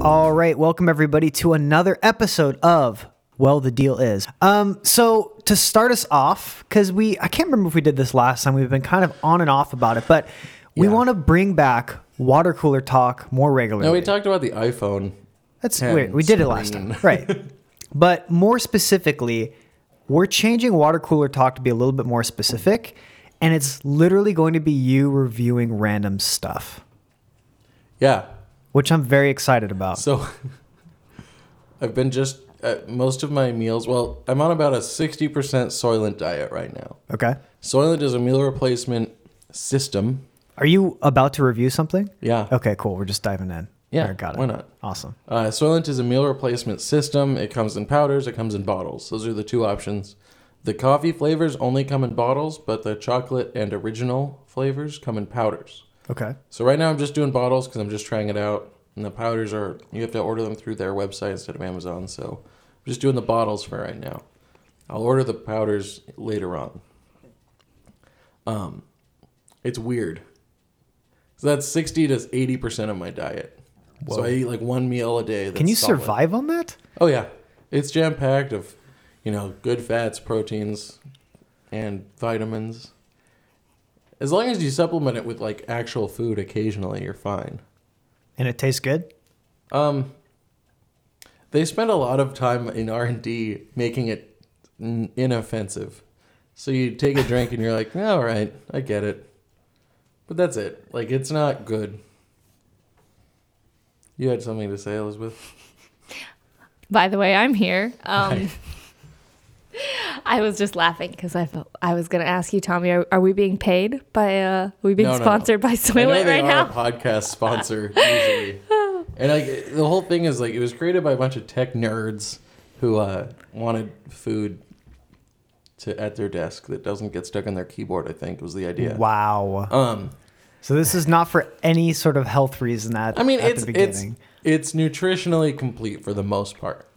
All right, welcome everybody to another episode of Well the Deal Is. Um so to start us off cuz we I can't remember if we did this last time. We've been kind of on and off about it, but we Yeah. want to bring back water cooler talk more regularly. No, we talked about the iPhone. That's 10 weird. We did it last time. Right. but more specifically, we're changing water cooler talk to be a little bit more specific, and it's literally going to be you reviewing random stuff, Yeah. which I'm very excited about. So I've been just at most of my meals. Well, I'm on about a 60% Soylent diet right now. Okay. Soylent is a meal replacement system. Are you about to review something? Yeah. Okay, cool. We're just diving in. Yeah, All right, got it. why not? Awesome. Uh, Soylent is a meal replacement system. It comes in powders, it comes in bottles. Those are the two options. The coffee flavors only come in bottles, but the chocolate and original flavors come in powders. Okay. So right now I'm just doing bottles because I'm just trying it out. And the powders are you have to order them through their website instead of Amazon. So I'm just doing the bottles for right now. I'll order the powders later on. Um, it's weird. So that's sixty to eighty percent of my diet. So I eat like one meal a day. Can you solid. survive on that? Oh yeah, it's jam packed of, you know, good fats, proteins, and vitamins. As long as you supplement it with like actual food occasionally, you're fine. And it tastes good? Um, they spend a lot of time in R and D making it n- inoffensive. So you take a drink and you're like, all right, I get it, but that's it. Like it's not good. You had something to say, Elizabeth. By the way, I'm here. Um, I was just laughing because I felt I was going to ask you, Tommy, are, are we being paid by? Uh, are we being No, no, no. sponsored by I know Soylent they right are now? a podcast sponsor usually, and like the whole thing is like it was created by a bunch of tech nerds who uh, wanted food to at their desk that doesn't get stuck on their keyboard. I think was the idea. Wow. Um, So this is not for any sort of health reason at, I mean, at it's the it's beginning. it's nutritionally complete for the most part.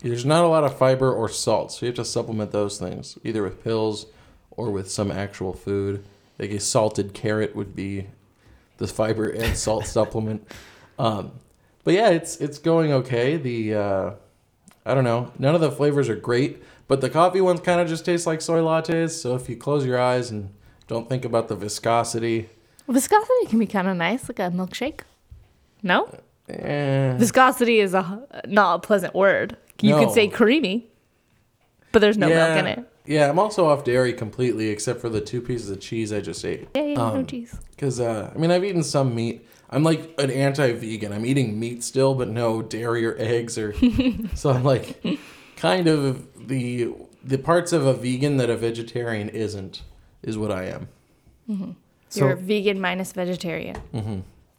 There's not a lot of fiber or salt, so you have to supplement those things either with pills or with some actual food. Like a salted carrot would be the fiber and salt supplement. Um, but yeah, it's it's going okay. The uh, I don't know, none of the flavors are great, but the coffee ones kind of just taste like soy lattes. So if you close your eyes and don't think about the viscosity, Viscosity can be kind of nice, like a milkshake. No, eh, viscosity is a not a pleasant word. You No. could say creamy, but there's no milk in it. Yeah, I'm also off dairy completely, except for the two pieces of cheese I just ate. Yeah, yeah, no Um, cheese. Because uh, I mean, I've eaten some meat. I'm like an anti-vegan. I'm eating meat still, but no dairy or eggs or. so I'm like, kind of the the parts of a vegan that a vegetarian isn't is what I am. So- You're vegan minus vegetarian.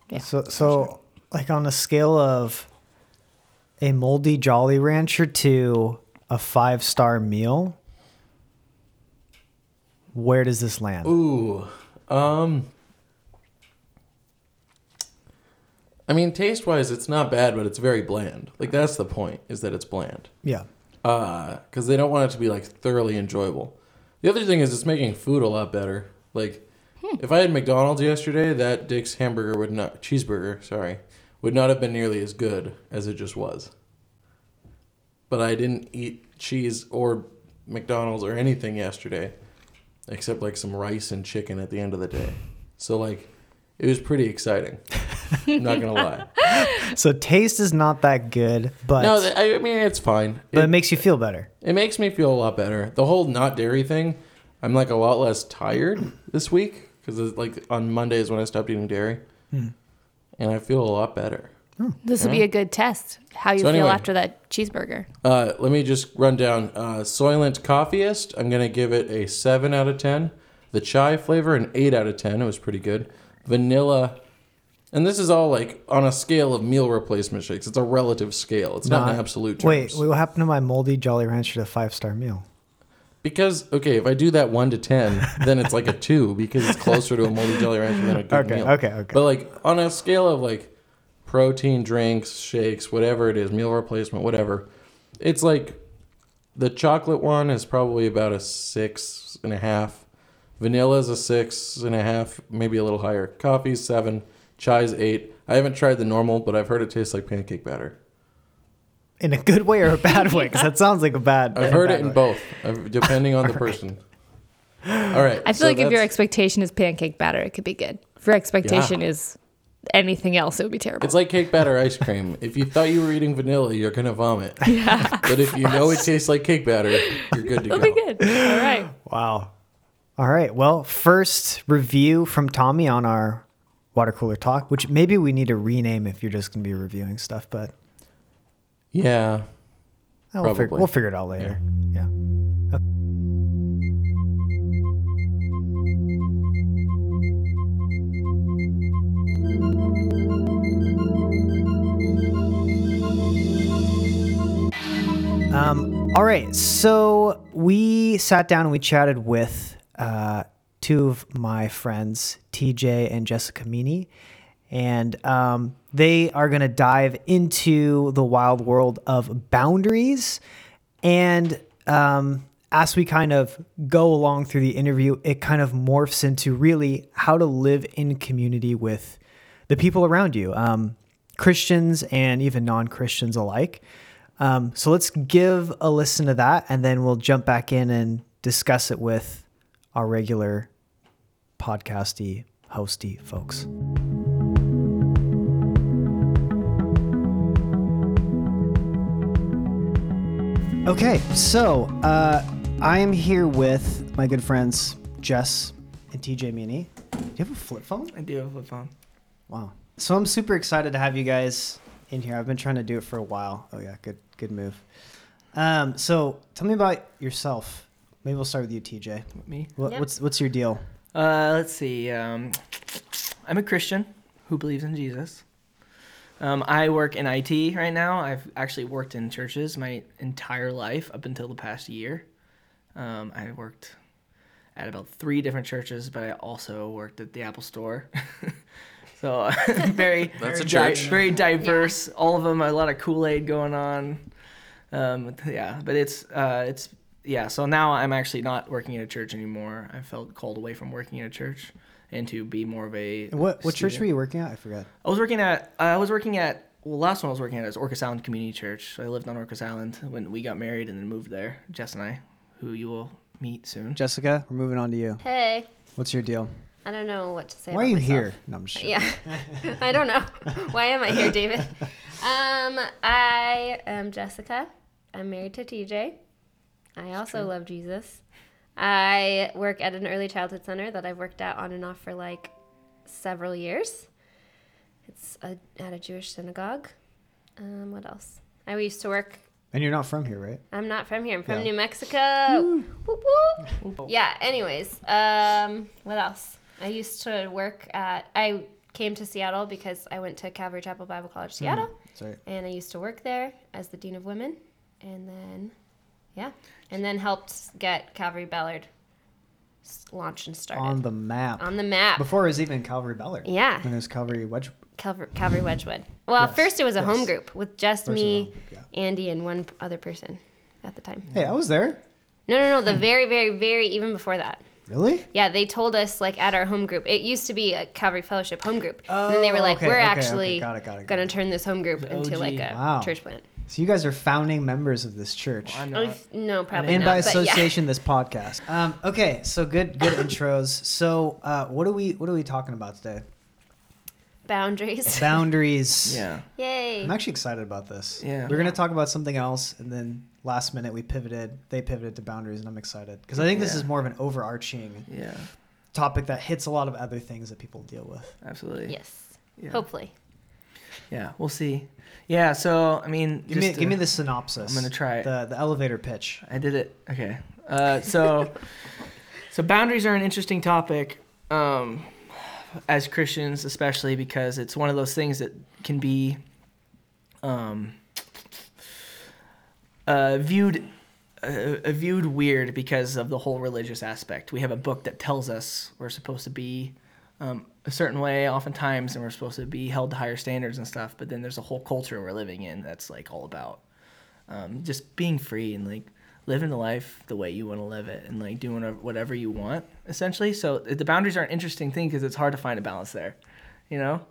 Yeah. So, so like on a scale of a moldy Jolly Rancher to a five star meal, where does this land? Ooh, um. I mean, taste wise, it's not bad, but it's very bland. Like that's the point, is that it's bland. Yeah. Uh, because they don't want it to be like thoroughly enjoyable. The other thing is it's making food a lot better. Like if I had McDonald's yesterday, that Dick's hamburger would not cheeseburger, sorry, would not have been nearly as good as it just was. But I didn't eat cheese or McDonald's or anything yesterday except like some rice and chicken at the end of the day. So like it was pretty exciting. I'm not gonna lie. So taste is not that good, but No, th- I I mean it's fine. but it It- makes you feel better. It makes me feel a lot better. The whole not dairy thing, I'm like a lot less tired this week because it's like on Mondays when I stopped eating dairy, Hmm. and I feel a lot better. This will be a good test how you So feel anyway. after that cheeseburger. Uh, let me just run down uh, Soylent Coffiest. I'm gonna give it a seven out of ten. The chai flavor an eight out of ten. It was pretty good. Vanilla, and this is all like on a scale of meal replacement shakes. It's a relative scale. It's not, Not- an absolute. Wait, terms. wait, what happened to my moldy Jolly Rancher to five star meal? Because okay, if I do that one to ten, then it's like a two because it's closer to a moldy jelly rancher than a good Okay, meal. okay, okay. But like on a scale of like protein drinks, shakes, whatever it is, meal replacement, whatever, it's like The chocolate one is probably about a six and a half. Vanilla is a six and a half, maybe a little higher. Coffee's seven. Chai's eight. I haven't tried the normal, but I've heard it tastes like pancake batter. In a good way or a bad way? Because that sounds like a bad. I've heard bad it in way. both, I've- depending on the person. All right. I feel so like if your expectation is pancake batter, it could be good. If your expectation is anything else, it would be terrible. It's like cake batter ice cream. If you thought you were eating vanilla, you're gonna vomit. Yeah. But if you know it tastes like cake batter, you're good to It'll go. be good. All right. Wow. All right. Well, first review from Tommy on our water cooler talk, which maybe we need to rename if you're just going to be reviewing stuff, but Yeah. uh, we'll, figure, Probably. we'll figure it out later. Yeah. Um, all right. So we sat down and we chatted with uh, two of my friends, TJ and Jessica Meany. And um, they are going to dive into the wild world of boundaries. And um, as we kind of go along through the interview, it kind of morphs into really how to live in community with the people around you, um, Christians and even non Christians alike. Um, so let's give a listen to that, and then we'll jump back in and discuss it with our regular podcasty, hosty folks. Okay, so uh, I am here with my good friends Jess and TJ Meany. Do you have a flip phone? I do have a flip phone. Wow. So I'm super excited to have you guys in here. I've been trying to do it for a while. Oh yeah, good good move. Um, so tell me about yourself. Maybe we'll start with you, TJ. Me. What, Yep. What's what's your deal? Uh, let's see. Um, I'm a Christian who believes in Jesus. Um, I work in IT right now. I've actually worked in churches my entire life up until the past year. Um, I worked at about three different churches, but I also worked at the Apple Store. so very, That's a very, church. very diverse. All of them, a lot of Kool Aid going on. Um, yeah, but it's uh, it's yeah. So now I'm actually not working at a church anymore. I felt called away from working at a church and to be more of a And What what church were you working at? I forgot. I was working at I was working at well last one I was working at is Orcas Island Community Church. So I lived on Orcas Island when we got married and then moved there. Jess and I, who you will meet soon. Jessica, we're moving on to you. Hey, What's your deal? I don't know what to say. Why are you myself. here? No, I'm sure. Yeah, I don't know. Why am I here, David? Um, I am Jessica. I'm married to TJ. I also love Jesus. I work at an early childhood center that I've worked at on and off for like several years. It's a, at a Jewish synagogue. Um, what else? I used to work And you're not from here, right? I'm not from here. I'm from Yeah. New Mexico. Whoop, whoop. Yeah. Anyways, um, what else? I used to work at. I came to Seattle because I went to Calvary Chapel Bible College, Seattle, Sorry. and I used to work there as the dean of women, and then, yeah, and then helped get Calvary Ballard launched and started On the map. on the map. Before it was even Calvary Ballard. Yeah. When it was Calvary Wedge. Calvary, Calvary Wedgwood. Well, Yes, first it was a home group with just First it was a me, group, Andy, and one other person at the time. Hey, I was there. No, no, no. The hmm. very, very, very even before that. Really? Yeah, they told us like at our home group. It used to be a Calvary Fellowship home group. oh, and then they were Oh, like, okay, "We're okay, okay. actually Got it, got it, got gonna turn this home group into like a Wow. church plant." So you guys are founding members of this church. I'm Oh, not. no, probably and not. by but yeah. association, this podcast. Um, okay, so good, good intros. So, uh, what are we, what are we talking about today? boundaries. Boundaries. Yeah. Yay! I'm actually excited about this. Yeah. We're gonna talk about something else, and then last minute we pivoted. They pivoted to boundaries, and I'm excited because I think this Yeah. is more of an overarching Yeah. topic that hits a lot of other things that people deal with. Absolutely. yes. Yeah. Hopefully. Yeah. We'll see. Yeah. So I mean, Give me, just give me the synopsis. I'm gonna try it. the the elevator pitch. I did it. Okay. Uh, so, so boundaries are an interesting topic, um, as Christians, especially because it's one of those things that can be, um, uh, viewed, uh, uh, viewed weird because of the whole religious aspect. We have a book that tells us we're supposed to be. Um, a certain way, oftentimes, and we're supposed to be held to higher standards and stuff. But then there's a whole culture we're living in that's like all about um, just being free and like living the life the way you want to live it and like doing whatever you want essentially. So the boundaries are an interesting thing because it's hard to find a balance there, you know.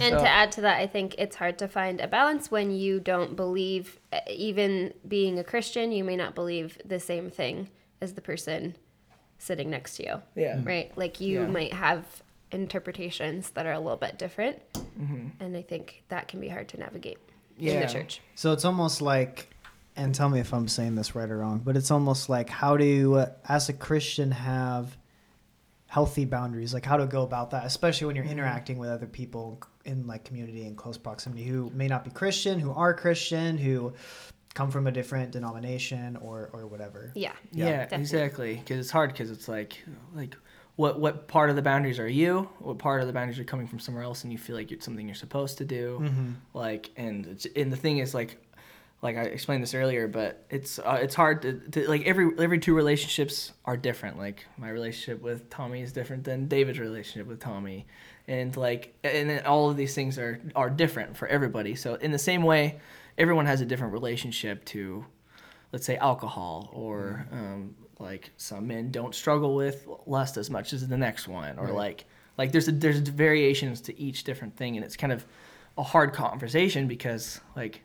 And So- to add to that, I think it's hard to find a balance when you don't believe, even being a Christian, you may not believe the same thing as the person sitting next to you. Yeah. Right? Like you Yeah. might have interpretations that are a little bit different. Mm-hmm. And I think that can be hard to navigate in Yeah. the church. So it's almost like, and tell me if I'm saying this right or wrong, but it's almost like how do, uh, as a Christian, have healthy boundaries? Like how to go about that, especially when you're interacting with other people in like community and close proximity who may not be Christian, who are Christian, who come from a different denomination or or whatever. Yeah. Yeah, definitely. exactly. Because it's hard because it's like, like, what what part of the boundaries are you? What part of the boundaries are coming from somewhere else, and you feel like it's something you're supposed to do? Mm-hmm. Like, and it's, and the thing is like, like I explained this earlier, but it's uh, it's hard to, to like every every two relationships are different. Like my relationship with Tommy is different than David's relationship with Tommy, and like and then all of these things are are different for everybody. So in the same way, everyone has a different relationship to let's say alcohol or um, like some men don't struggle with lust as much as the next one or Right. like like there's a, there's variations to each different thing and it's kind of a hard conversation because like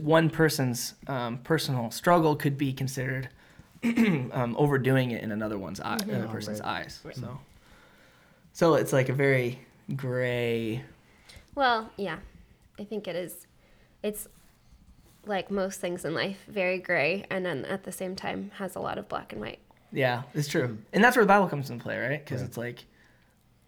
one person's um, personal struggle could be considered um, overdoing it in another one's eye, another Oh, person's right. eyes. So, so it's like a very gray. Well, yeah. I think it is. It's like most things in life, very gray, and then at the same time has a lot of black and white. Yeah, it's true, mm-hmm. and that's where the Bible comes into play, right? Because Right. it's like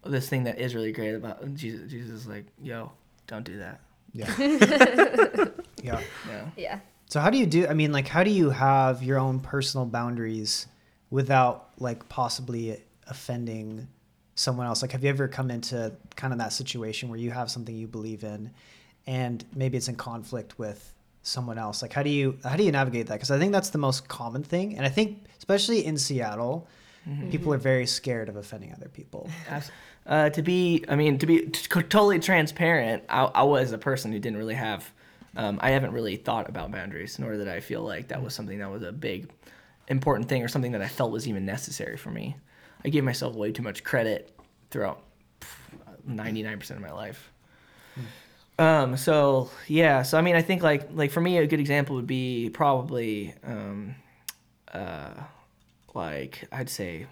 this thing that is really great about Jesus. Jesus is like, "Yo, don't do that." Yeah. yeah. Yeah. Yeah. So how do you do? I mean, like, how do you have your own personal boundaries without like possibly offending someone else? Like, have you ever come into kind of that situation where you have something you believe in, and maybe it's in conflict with someone else? Like, how do you how do you navigate that? Because I think that's the most common thing, and I think especially in Seattle, people are very scared of offending other people. Uh, to be, I mean, to be t- totally transparent, I, I was a person who didn't really have, um, I haven't really thought about boundaries, nor did I feel like that was something that was a big, important thing or something that I felt was even necessary for me. I gave myself way too much credit throughout ninety nine percent of my life. Um, so yeah, so I mean, I think like like for me, a good example would be probably, um, uh, like I'd say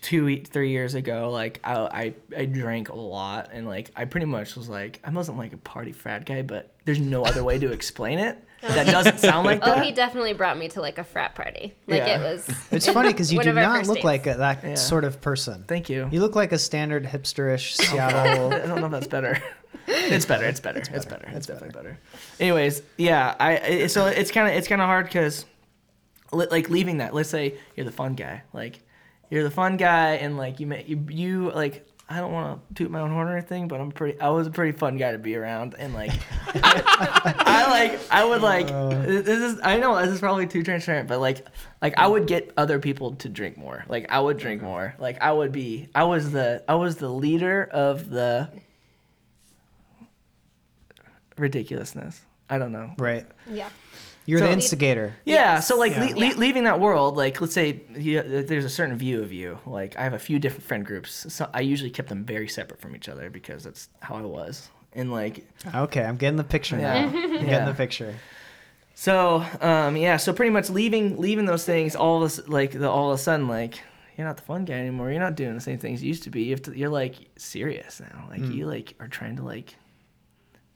two three years ago like I, I i drank a lot and like i pretty much was like i wasn't like a party frat guy but there's no other way to explain it that doesn't sound like Oh, he definitely brought me to like a frat party. Like Yeah. it was. It's funny because you do not look dates. like a, that Yeah. sort of person. thank you You look like a standard hipsterish oh, Seattle. i don't know if that's better it's better it's better it's better it's, It's definitely better. anyways yeah i I- so it's kind of it's kind of hard because like leaving that let's say you're the fun guy like you're the fun guy and like you may you, you like I don't want to toot my own horn or anything, but I'm pretty. I was a pretty fun guy to be around, and like, I like, I would like. Uh. this is. I know this is probably too transparent, but like, like I would get other people to drink more. Like I would drink more. Like I would be. I was the. I was the leader of the ridiculousness. I don't know. right. Yeah. You're So- the instigator. Yeah, so like Yeah. le- le- leaving that world, like let's say you, there's a certain view of you. Like I have a few different friend groups. So I usually kept them very separate from each other because that's how I was. And like Okay, I'm getting the picture now. Yeah. I'm Yeah. getting the picture. so, um, yeah. So pretty much leaving leaving those things all of a, s- like the, all of a sudden like you're not the fun guy anymore. You're not doing the same things you used to be. You have to. You're like serious now. Like you like are trying to like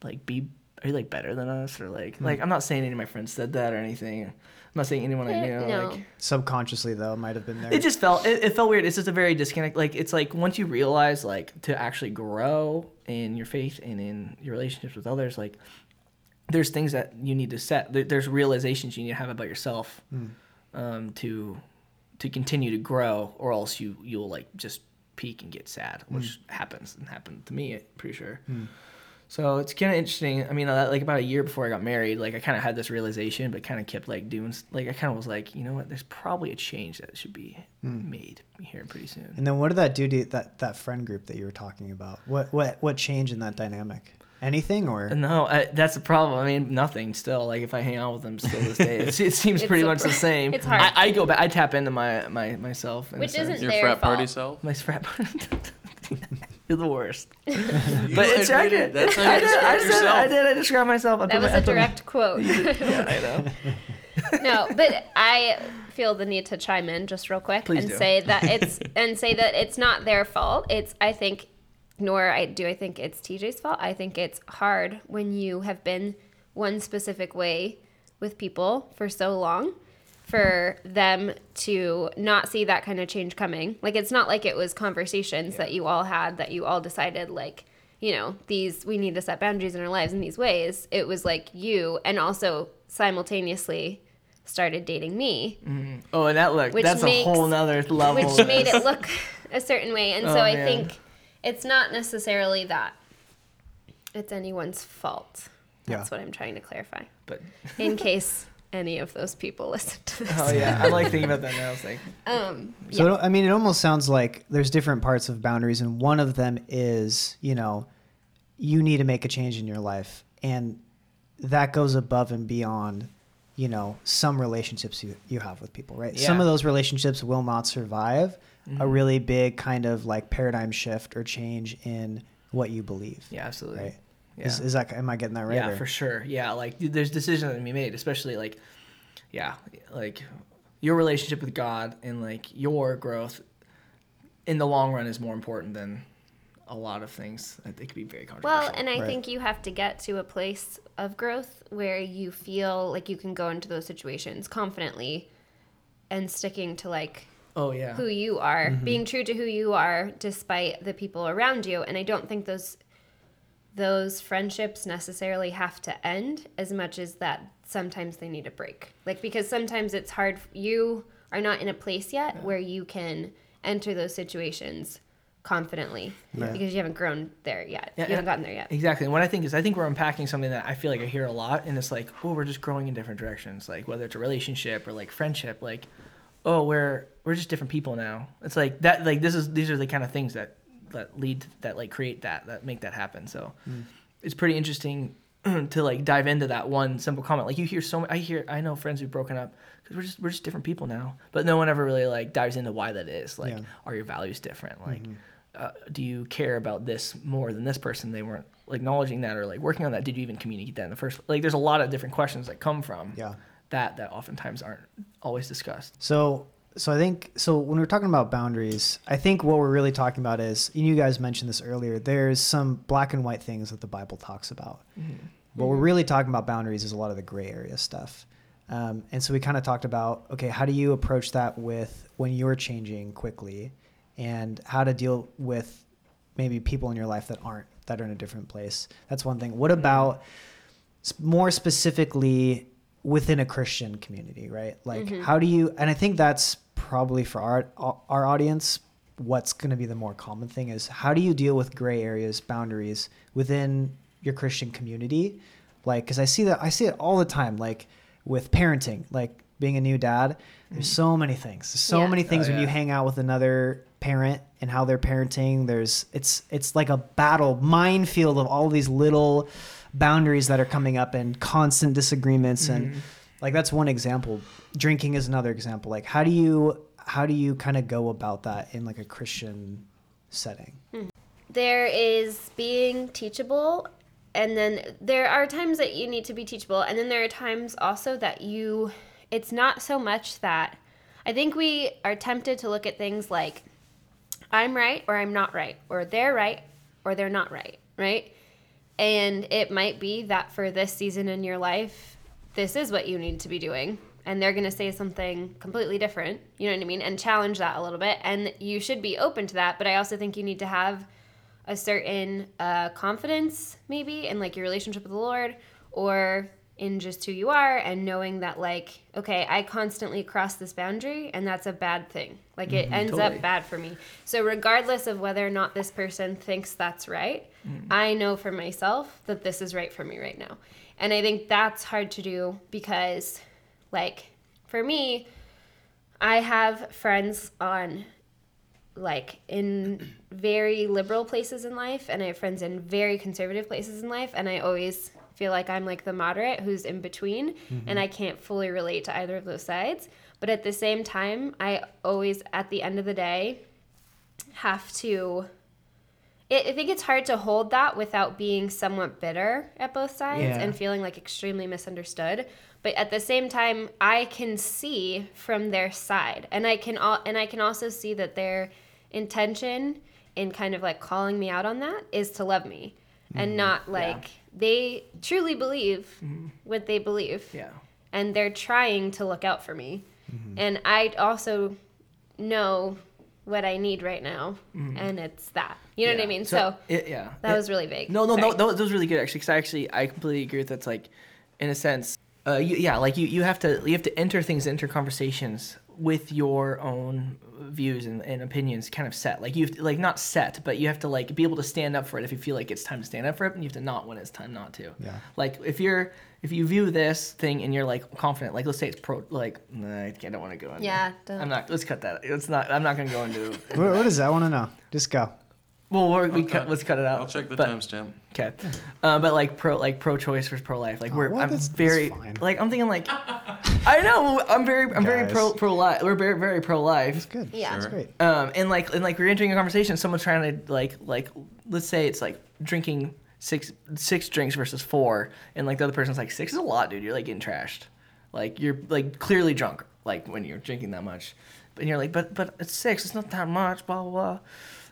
like be. Are you like better than us or like like I'm not saying any of my friends said that or anything. I'm not saying anyone I Eh, knew. no. Like, Subconsciously, though, it might have been there. It just felt it, it felt weird. It's just a very disconnect. Like it's like once you realize like to actually grow in your faith and in your relationships with others, like there's things that you need to set. there- There's realizations you need to have about yourself um, to to continue to grow, or else you you'll like just peak and get sad, which happens and happened to me. Pretty sure. So it's kind of interesting. I mean, uh, like about a year before I got married, like I kind of had this realization, but kind of kept like doing, s- like I kind of was like, you know what? There's probably a change that should be made here pretty soon. and then what did that do to that that friend group that you were talking about? What what what changed in that dynamic? anything or No, I, that's the problem. I mean, nothing. Still, like if I hang out with them still this day, it, it seems pretty so much the same. It's hard. I, I go back. I tap into my my myself. Which isn't Your their frat party self. my frat. You're the worst. You But it's I did. That's how I did. I said. yourself. I did. I described myself. I That was my- I a put my- direct quote. yeah, I know. no, but I feel the need to chime in just real quick Please and do. say that it's and say that it's not their fault. It's I think nor I do I think it's TJ's fault. I think it's hard when you have been one specific way with people for so long for them to not see that kind of change coming. Like it's not like it was conversations that you all had that you all decided like, you know, these we need to set boundaries in our lives in these ways. It was like you and also simultaneously started dating me, mm-hmm. Oh, and that look. Which that's makes- a whole nother level. which made it look a certain way. And so Oh, I man. think it's not necessarily that it's anyone's fault. That's Yeah. what I'm trying to clarify. But In case any of those people listen to this. oh yeah, I'm like thinking about that now. It's like Um, So it- I mean, it almost sounds like there's different parts of boundaries, and one of them is, you know, you need to make a change in your life, and that goes above and beyond, you know, some relationships you, you have with people, right? Some Yeah. Mm-hmm. of those relationships will not survive a really big kind of like paradigm shift or change in what you believe, yeah, absolutely. right? Yeah. Is, is that am I getting that right? Yeah, or- for sure. Yeah, like there's decisions that can be made, especially like, yeah, like your relationship with God and like your growth in the long run is more important than a lot of things. I think it could be very controversial. Well, and I Right. think you have to get to a place of growth where you feel like you can go into those situations confidently and sticking to like oh yeah, who you are, Mm-hmm. being true to who you are despite the people around you. And I don't think those those friendships necessarily have to end as much as that sometimes they need a break. Like because sometimes it's hard you are not in a place yet where you can enter those situations confidently Yeah. because you haven't grown there yet. Yeah, you haven't gotten there yet. Exactly. And what I think is, I think we're unpacking something that I feel like I hear a lot, and it's like, oh, we're just growing in different directions. Like whether it's a relationship or like friendship, like, oh, we're we're just different people now. It's like that. Like this is these are the kind of things that that lead that like create that that make that happen. So it's pretty interesting to like dive into that one simple comment. Like you hear so, many, I hear, I know friends who've broken up because we're just we're just different people now. But no one ever really like dives into why that is. Like, Yeah. are your values different? Like, uh, do you care about this more than this person? They weren't acknowledging that or like working on that. Did you even communicate that in the first? Like, there's a lot of different questions that come from Yeah. that that oftentimes aren't always discussed. So, so I think so when we're talking about boundaries, I think what we're really talking about is and you guys mentioned this earlier. There's some black and white things that the Bible talks about. Mm-hmm. What we're mm-hmm. really talking about boundaries is a lot of the gray area stuff. Um, and so we kind of talked about okay, how do you approach that with when you're changing quickly, and how to deal with maybe people in your life that aren't that are in a different place. That's one thing. What mm-hmm. about more specifically within a Christian community, right? Like, how do you? And I think that's probably for our our audience. What's going to be the more common thing is how do you deal with gray areas, boundaries within your Christian community? Like, because I see that I see it all the time. Like with parenting, like being a new dad, there's so many things. There's so Yeah. many things Oh, when you hang out with another parent and how they're parenting. There's it's it's like a battle minefield of all these little boundaries that are coming up and constant disagreements and Mm-hmm. like that's one example. Drinking is another example. Like how do you how do you kind of go about that in like a Christian setting? there is being teachable and then there are times that you need to be teachable and then there are times also that you it's not so much that i think we are tempted to look at things like i'm right or i'm not right or they're right or they're not right right and it might be that for this season in your life this is what you need to be doing and they're going to say something completely different you know what i mean and challenge that a little bit and you should be open to that but i also think you need to have a certain uh, confidence maybe in like your relationship with the lord or in just who you are and knowing that like okay i constantly cross this boundary and that's a bad thing. Like it ends totally. up bad for me. So regardless of whether or not this person thinks that's right i know for myself that this is right for me right now. And i think that's hard to do because like for me i have friends on like in very liberal places in life and I have friends in very conservative places in life and I always feel like I'm like the moderate who's in between mm-hmm. and I can't fully relate to either of those sides. But at the same time, I always at the end of the day have to I I think it's hard to hold that without being somewhat bitter at both sides Yeah. and feeling like extremely misunderstood. But at the same time, I can see from their side, and I can all, and I can also see that their intention in kind of like calling me out on that is to love me, and mm-hmm. not like they truly believe mm-hmm. what they believe Yeah. and they're trying to look out for me. Mm-hmm. And I also know what I need right now, and it's that. You know what I mean? So, it, yeah, that It- was really vague. No, no, no, Sorry. that was, that was really good actually. Because I actually, I completely agree with that's like, in a sense, uh, you, yeah, like you, you have to, you have to enter things, enter conversations with your own views and, and opinions kind of set. Like you have like not set, but you have to like be able to stand up for it if you feel like it's time to stand up for it, and you have to not when it's time not to. Yeah. Like if you're, if you view this thing and you're like confident, like let's say it's pro, like nah, I don't want to go into. Yeah, don't. I'm not. Let's cut that. It's not. I'm not gonna go into. What, what is that? I want to know. Just go. Well, we're, we I'll cut, cut- let's cut it out. I'll check the But- timestamp. Okay, uh, but like pro like pro choice versus pro life. Like we're well, I'm that's- that's very fine. like I'm thinking like I know I'm very I'm very pro pro life. We're very very pro life. That's good. Yeah. That's great. Um, and like and like we're entering a conversation. Someone's trying to like like let's say it's like drinking six six drinks versus four, and like the other person's like six is a lot, dude. You're like getting trashed. Like you're like clearly drunk. Like when you're drinking that much, and you're like, but but it's six. It's not that much. Blah blah blah.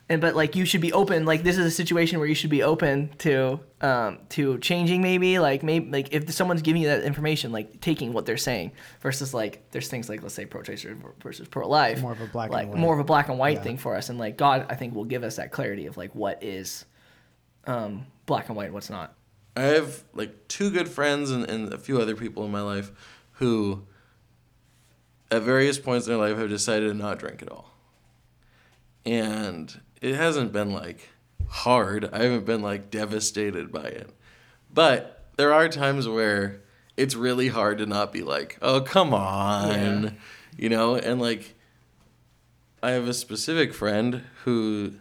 And but like you should be open. Like this is a situation where you should be open to um to changing maybe like maybe like if someone's giving you that information like taking what they're saying versus like there's things like let's say pro choice versus pro life More of a black and white. more of a black and white Yeah. thing for us and like god i think will give us that clarity of like what is um black and white and what's not I have like two good friends and, and a few other people in my life who, at various points in their life, have decided to not drink at all. And it hasn't been like hard. I haven't been like devastated by it. But there are times where it's really hard to not be like, oh, come on. Yeah. You know? And like, I have a specific friend who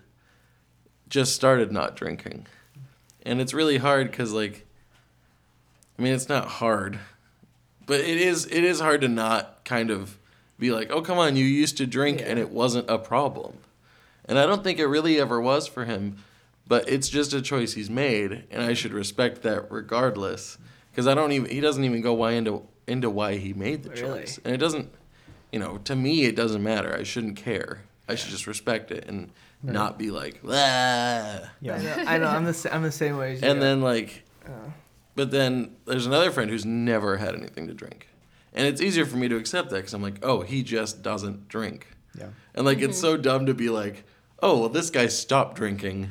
just started not drinking and it's really hard because like i mean it's not hard but it is it is hard to not kind of be like oh come on you used to drink and it wasn't a problem and i don't think it really ever was for him but it's just a choice he's made and i should respect that regardless because i don't even he doesn't even go why into into why he made the Really? choice and it doesn't you know to me it doesn't matter i shouldn't care i should just respect it and not be like "Ah." I Yeah. know, I know I'm the I'm the same way as you. And then like, Oh. but then there's another friend who's never had anything to drink, and it's easier for me to accept that because I'm like, oh, he just doesn't drink, Yeah. and like it's so dumb to be like, oh, well, this guy stopped drinking,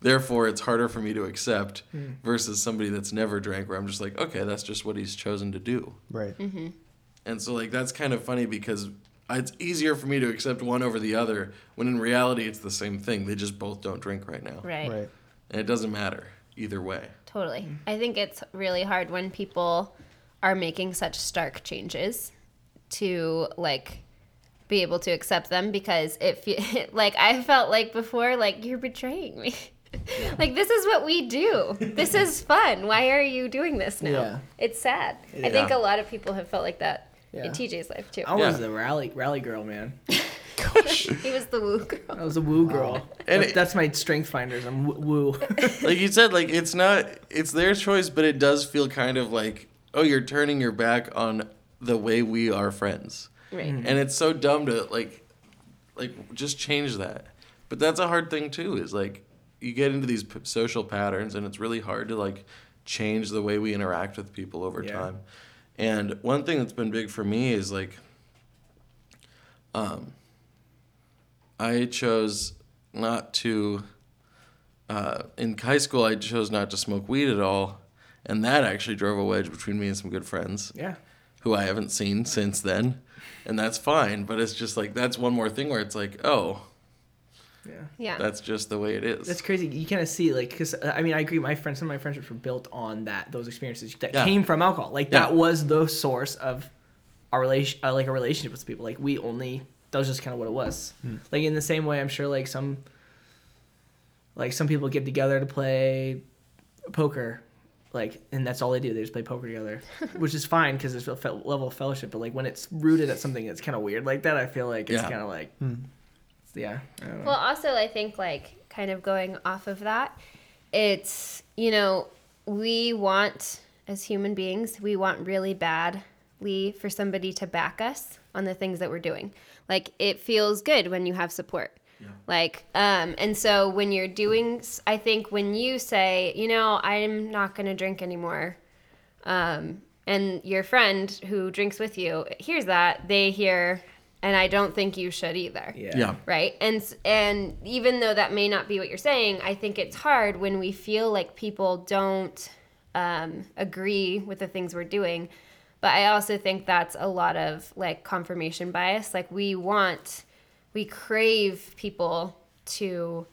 therefore it's harder for me to accept hmm. versus somebody that's never drank where I'm just like, okay, that's just what he's chosen to do, Right. Mm-hmm. and so like that's kind of funny because. It's easier for me to accept one over the other when in reality it's the same thing. They just both don't drink right now. Right. Right. And it doesn't matter either way. Totally. Hmm. I think it's really hard when people are making such stark changes to like be able to accept them because it fe- like I felt like before like you're betraying me. like this is what we do. This is fun. Why are you doing this now? Yeah. It's sad. I think a lot of people have felt like that Yeah. in TJ's life too. I was the rally rally girl, man. Gosh. he was the woo girl. I was a woo girl. And That- it- that's my strength finders. I'm woo. woo. like you said, like it's not it's their choice, but it does feel kind of like, oh, you're turning your back on the way we are friends. Right. And it's so dumb to like like just change that. But that's a hard thing too is like you get into these p- social patterns and it's really hard to like change the way we interact with people over Yeah. time. And one thing that's been big for me is like um I chose not to uh, in high school I chose not to smoke weed at all, and that actually drove a wedge between me and some good friends yeah. who I haven't seen since then, and that's fine. But it's just like that's one more thing where it's like, oh, Yeah. Yeah. that's just the way it is. That's crazy. You kind of see like because I mean I agree. My friends, some of my friendships were built on that those experiences that Yeah. came from alcohol. Like Yeah. that was the source of our relation, uh, like a relationship with people. Like we only that was just kind of what it was. Like in the same way, I'm sure like some like some people get together to play poker, like and that's all they do. They just play poker together, which is fine because there's a fe- level of fellowship. But like when it's rooted at something that's kind of weird like that, I feel like it's Yeah. kind of like hmm. yeah. I don't know. Well, also, I think, like, kind of going off of that, it's, you know, we want, as human beings, we want really badly for somebody to back us on the things that we're doing. Like, it feels good when you have support. Like, um, and so when you're doing, I think when you say, you know, I'm not going to drink anymore, um, and your friend who drinks with you hears that, they hear, and I don't think you should either. Yeah. Yeah. right? And and even though that may not be what you're saying i think it's hard when we feel like people don't um, agree with the things we're doing. But i also think that's a lot of like confirmation bias. Like we want we crave people to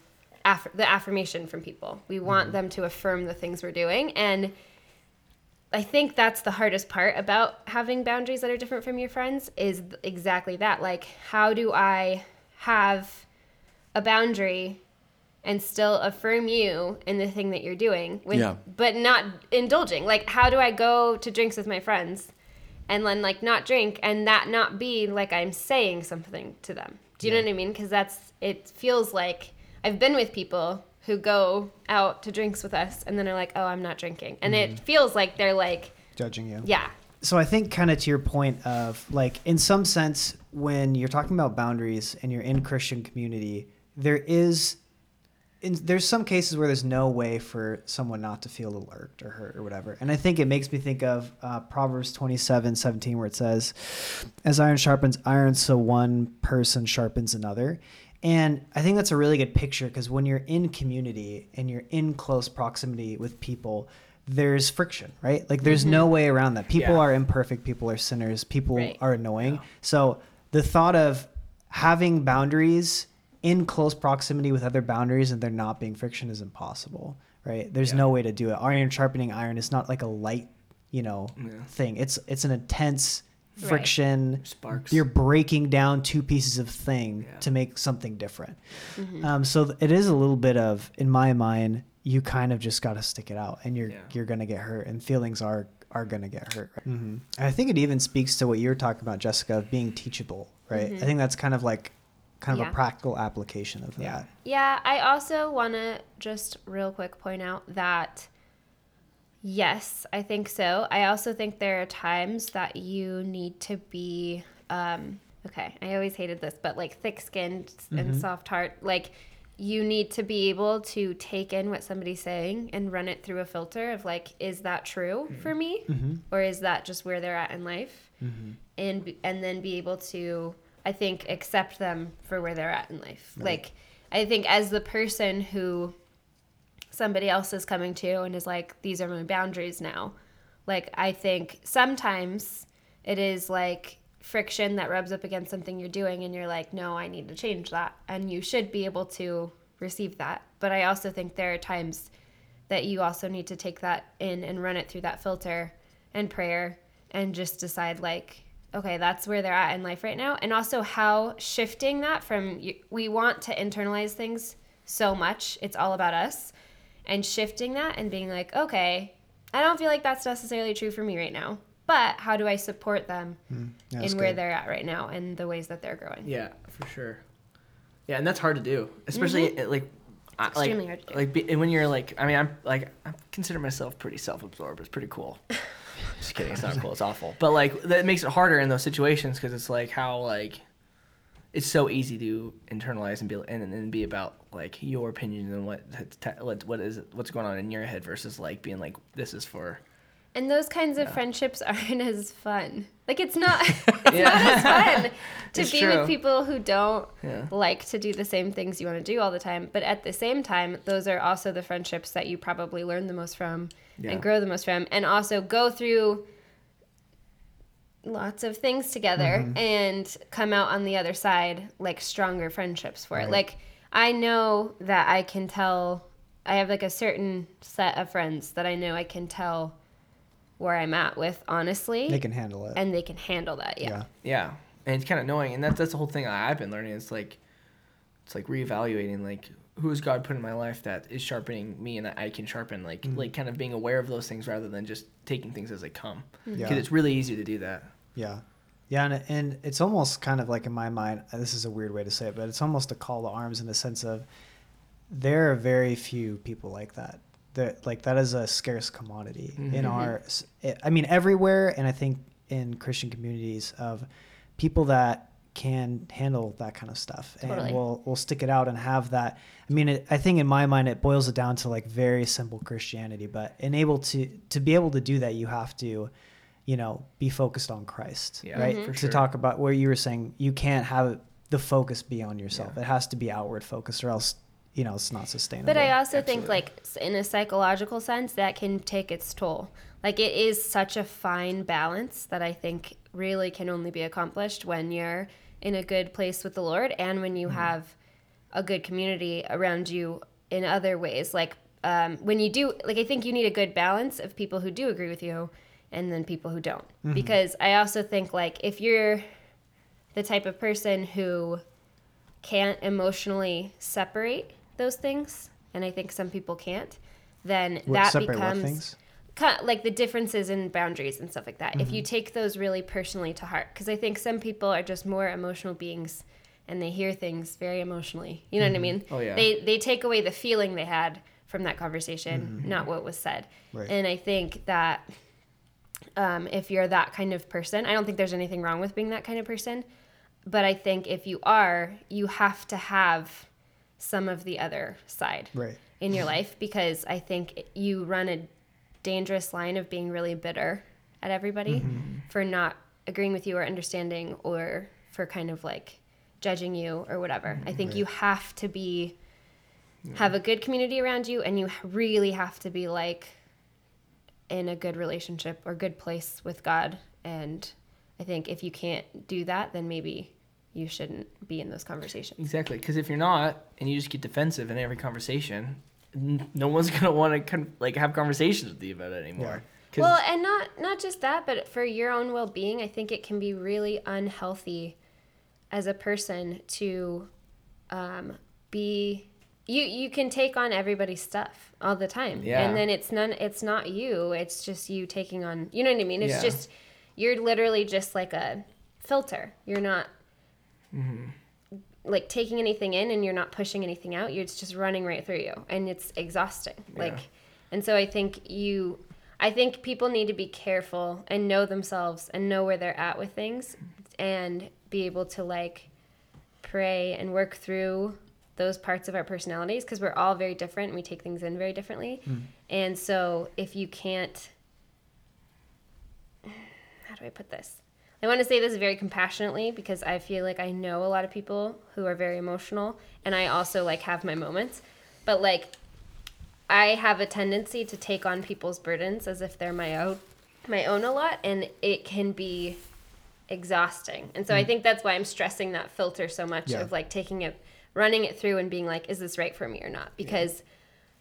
aff- the affirmation from people we want mm-hmm. them to affirm the things we're doing and I think that's the hardest part about having boundaries that are different from your friends is exactly that. Like, how do I have a boundary and still affirm you in the thing that you're doing, with, Yeah. but not indulging? Like, how do I go to drinks with my friends and then like not drink and that not be like I'm saying something to them? Do you know what I mean? Because that's it feels like I've been with people who go out to drinks with us and then are like, oh, I'm not drinking, and it mm-hmm. feels like they're like, Judging you. yeah, So I think kind of to your point of like in some sense when you're talking about boundaries and you're in Christian community, there is in, there's some cases where there's no way for someone not to feel a little irked or hurt or whatever. And I think it makes me think of uh, Proverbs 27, 17, where it says, as iron sharpens iron, so one person sharpens another. And I think that's a really good picture because when you're in community and you're in close proximity with people, there's friction, right? Like there's no way around that. People Yeah. are imperfect, people are sinners, people Right. are annoying. So the thought of having boundaries in close proximity with other boundaries and there not being friction is impossible, right? There's Yeah. no way to do it. Iron sharpening iron is not like a light, you know, Yeah. thing. It's it's an intense Right. friction. Sparks. You're breaking down two pieces of thing Yeah. to make something different. Mm-hmm. Um, so th- it is a little bit of, in my mind, you kind of just got to stick it out, and you're Yeah. you're gonna get hurt, and feelings are are gonna get hurt. Right? hmm I think it even speaks to what you were talking about, Jessica, of being teachable, right? I think that's kind of like kind of Yeah. a practical application of Yeah. that. Yeah, I also want to just real quick point out that yes, I think so. I also think there are times that you need to be um okay, I always hated this, but like thick-skinned and mm-hmm. soft heart, like you need to be able to take in what somebody's saying and run it through a filter of like is that true mm-hmm. for me mm-hmm. or is that just where they're at in life? And and then be able to I think accept them for where they're at in life. Like I think as the person who somebody else is coming to and is like, these are my boundaries now. Like, I think sometimes it is like friction that rubs up against something you're doing, and you're like, no, I need to change that. And you should be able to receive that. But I also think there are times that you also need to take that in and run it through that filter and prayer and just decide, like, okay, that's where they're at in life right now. And also how shifting that from, we want to internalize things so much, it's all about us and shifting that and being like, okay, I don't feel like that's necessarily true for me right now, but how do I support them Yeah, that's in where good. they're at right now and the ways that they're growing? Yeah, for sure. Yeah, and that's hard to do, especially uh, like, I, like, Mm-hmm. extremely hard to do. like, be, and when you're like, I mean, I'm like, I consider myself pretty self-absorbed. It's pretty cool. Just kidding. It's not cool. It's awful. But like, that makes it harder in those situations because it's like how like, it's so easy to internalize and be and and be about like your opinion and what what what is what's going on in your head versus like being like this is for And those kinds of friendships aren't as fun. Like it's not it's yeah fun to It's be true. with people who don't Yeah. like to do the same things you want to do all the time. But at the same time, those are also the friendships that you probably learn the most from Yeah. and grow the most from, and also go through lots of things together mm-hmm. and come out on the other side like stronger friendships for it. Like I know that I can tell I have like a certain set of friends that I know I can tell where I'm at with honestly They can handle it. and they can handle that. Yeah. yeah. yeah and it's kind of annoying. And that's that's the whole thing I've been learning. It's like it's like reevaluating like who has God put in my life that is sharpening me and that I can sharpen. Like Mm-hmm. like kind of being aware of those things rather than just taking things as they come. Because Yeah. it's really easy to do that. Yeah. Yeah, and, and it's almost kind of like in my mind, uh, this is a weird way to say it, but it's almost a call to arms in the sense of there are very few people like that. That like that is a scarce commodity mm-hmm. in mm-hmm. our. I mean, everywhere, and I think in Christian communities of people that can handle that kind of stuff Totally. and will we'll stick it out and have that. I mean, it, I think in my mind it boils it down to like very simple Christianity, but enable to to be able to do that, you have to you know, be focused on Christ, Yeah, right? Mhm. To sure. talk about where you were saying you can't have the focus be on yourself. It has to be outward focus, or else, you know, it's not sustainable. But I also think, like, in a psychological sense, that can take its toll. Like, it is such a fine balance that I think really can only be accomplished when you're in a good place with the Lord and when you have a good community around you in other ways. Like, um, when you do, like, I think you need a good balance of people who do agree with you and then people who don't. Because I also think, like, if you're the type of person who can't emotionally separate those things, and I think some people can't, then What- that becomes what things? cut like the differences in boundaries and stuff like that. If Mm-hmm. you take those really personally to heart, because I think some people are just more emotional beings and they hear things very emotionally. You know what I mean? Oh, yeah. They they take away the feeling they had from that conversation, not what was said. Mm-hmm. Right. And I think that um, if you're that kind of person, I don't think there's anything wrong with being that kind of person. But I think if you are, you have to have some of the other side Right. in your life because I think you run a dangerous line of being really bitter at everybody mm-hmm. for not agreeing with you or understanding or for kind of like judging you or whatever. Mm-hmm. I think you have to be have a good community around you and you really have to be like in a good relationship or good place with God and I think if you can't do that then maybe you shouldn't be in those conversations. Exactly. Because if you're not, and you just get defensive in every conversation, no one's gonna want to con- like have conversations with you about it anymore. 'Cause- Well, and not not just that, but for your own well-being, I think it can be really unhealthy as a person to um, be you you can take on everybody's stuff all the time. Yeah. And then it's none it's not you, it's just you taking on you know what I mean? It's Yeah. just you're literally just like a filter. You're not like taking anything in and you're not pushing anything out. You're it's just running right through you and it's exhausting. Like and so I think you I think people need to be careful and know themselves and know where they're at with things and be able to like pray and work through those parts of our personalities because we're all very different and we take things in very differently. Mm. And so if you can't how do I put this? I want to say this very compassionately because I feel like I know a lot of people who are very emotional and I also like have my moments. But like I have a tendency to take on people's burdens as if they're my own my own a lot and it can be exhausting. And so I mm. think that's why I'm stressing that filter so much Yeah. of like taking it running it through and being like is this right for me or not? Because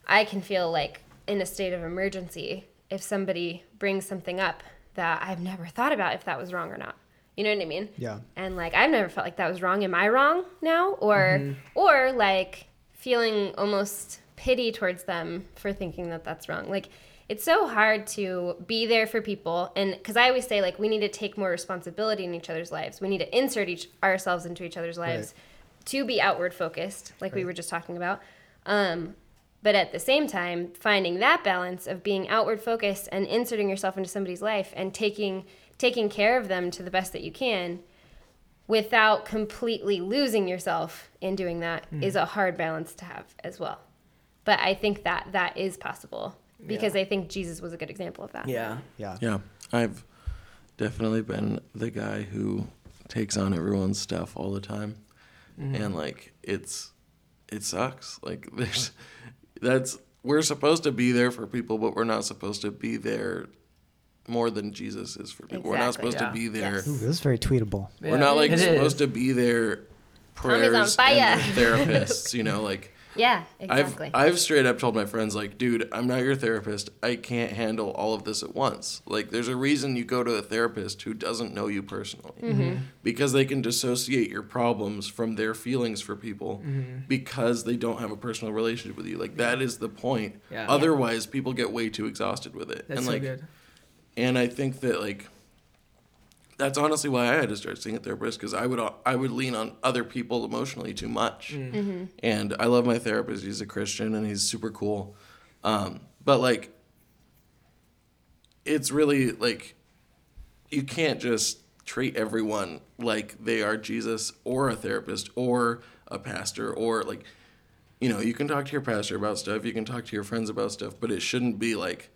I can feel like in a state of emergency if somebody brings something up that I've never thought about if that was wrong or not. You know what I mean? Yeah. And like I've never felt like that was wrong. Am I wrong now? Or or like feeling almost pity towards them for thinking that that's wrong. Like it's so hard to be there for people and cuz I always say like we need to take more responsibility in each other's lives. We need to insert each ourselves into each other's lives to be outward focused like we were just talking about. Um but at the same time, finding that balance of being outward focused and inserting yourself into somebody's life and taking taking care of them to the best that you can without completely losing yourself in doing that hmm. is a hard balance to have as well. But I think that that is possible because I think Jesus was a good example of that. yeah. Yeah. Yeah, I've definitely been the guy who takes on everyone's stuff all the time, mm-hmm. and like it's it sucks. Like there's that's we're supposed to be there for people, but we're not supposed to be there more than Jesus is for people. We're not supposed Yeah. to be there. Yes. Ooh, this is very tweetable. We're not like It is. supposed to be there prayers and therapists. You know, like Yeah, exactly. I've I've straight up told my friends like, dude, I'm not your therapist. I can't handle all of this at once. Like, there's a reason you go to a therapist who doesn't know you personally, Mm-hmm. because they can dissociate your problems from their feelings for people, Mm-hmm. because they don't have a personal relationship with you. Like that is the point. Yeah. Otherwise, people get way too exhausted with it. That's and so like, good. and I think that like that's honestly why I had to start seeing a therapist because I would I would lean on other people emotionally too much. And I love my therapist. He's a Christian and he's super cool. Um, but like, it's really like you can't just treat everyone like they are Jesus or a therapist or a pastor or like you know you can talk to your pastor about stuff you can talk to your friends about stuff but it shouldn't be like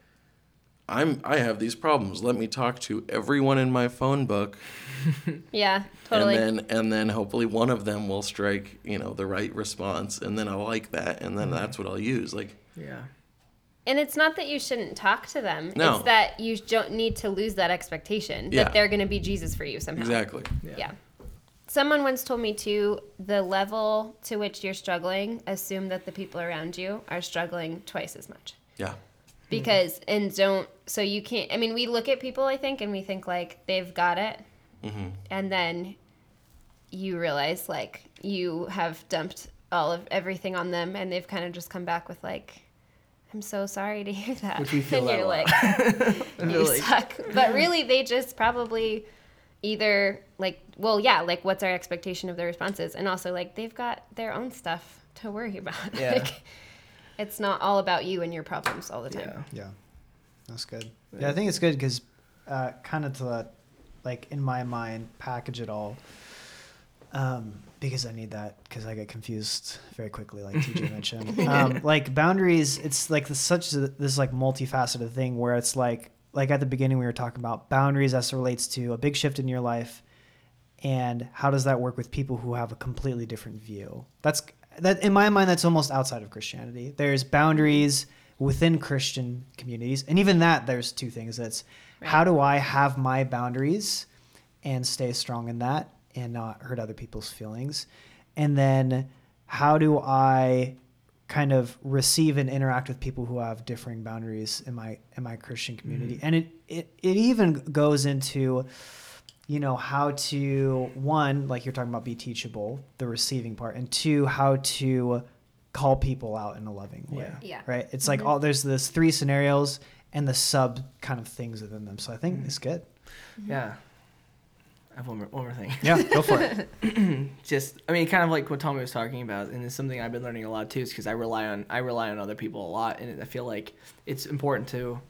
I'm I have these problems. Let me talk to everyone in my phone book, yeah, totally. and then and then hopefully one of them will strike you know the right response, and then I'll like that, and then mm-hmm. that's what I'll use. Like Yeah. And it's not that you shouldn't talk to them. No. It's that you don't need to lose that expectation Yeah. that they're going to be Jesus for you somehow. exactly, Yeah. Someone once told me too the level to which you're struggling, assume that the people around you are struggling twice as much. yeah, Mm-hmm. Because, and don't, so you can't, I mean, we look at people, I think, and we think like they've got it. Mm-hmm. And then you realize like you have dumped all of everything on them and they've kind of just come back with like, I'm so sorry to hear that. Which we feel and you're like, you like- suck. But really, they just probably either like, well, yeah, like what's our expectation of their responses, and also like they've got their own stuff to worry about. Yeah. like, it's not all about you and your problems all the time. Yeah. Yeah, that's good. Yeah, I think it's good because uh, kind of to let, like in my mind, package it all. Um, because I need that because I get confused very quickly, like TJ mentioned. Um, like boundaries, it's like this, such a, this like multifaceted thing where it's like like at the beginning we were talking about boundaries as it relates to a big shift in your life, and how does that work with people who have a completely different view? That's that in my mind that's almost outside of Christianity. There's boundaries within Christian communities, and even that there's two things. That's how do I have my boundaries and stay strong in that and not hurt other people's feelings, and then how do I kind of receive and interact with people who have differing boundaries in my in my Christian community, mm-hmm. and it it it even goes into you know how to one like you're talking about be teachable the receiving part and two how to call people out in a loving way Yeah. right? It's like mm-hmm. all there's this three scenarios and the sub kind of things within them. So i think mm-hmm. it's good. Mm-hmm. Yeah. I have one more, one more thing. yeah go for it. Just i mean kind of like what tommy was talking about and it's something i've been learning a lot too is because i rely on i rely on other people a lot and i feel like it's important to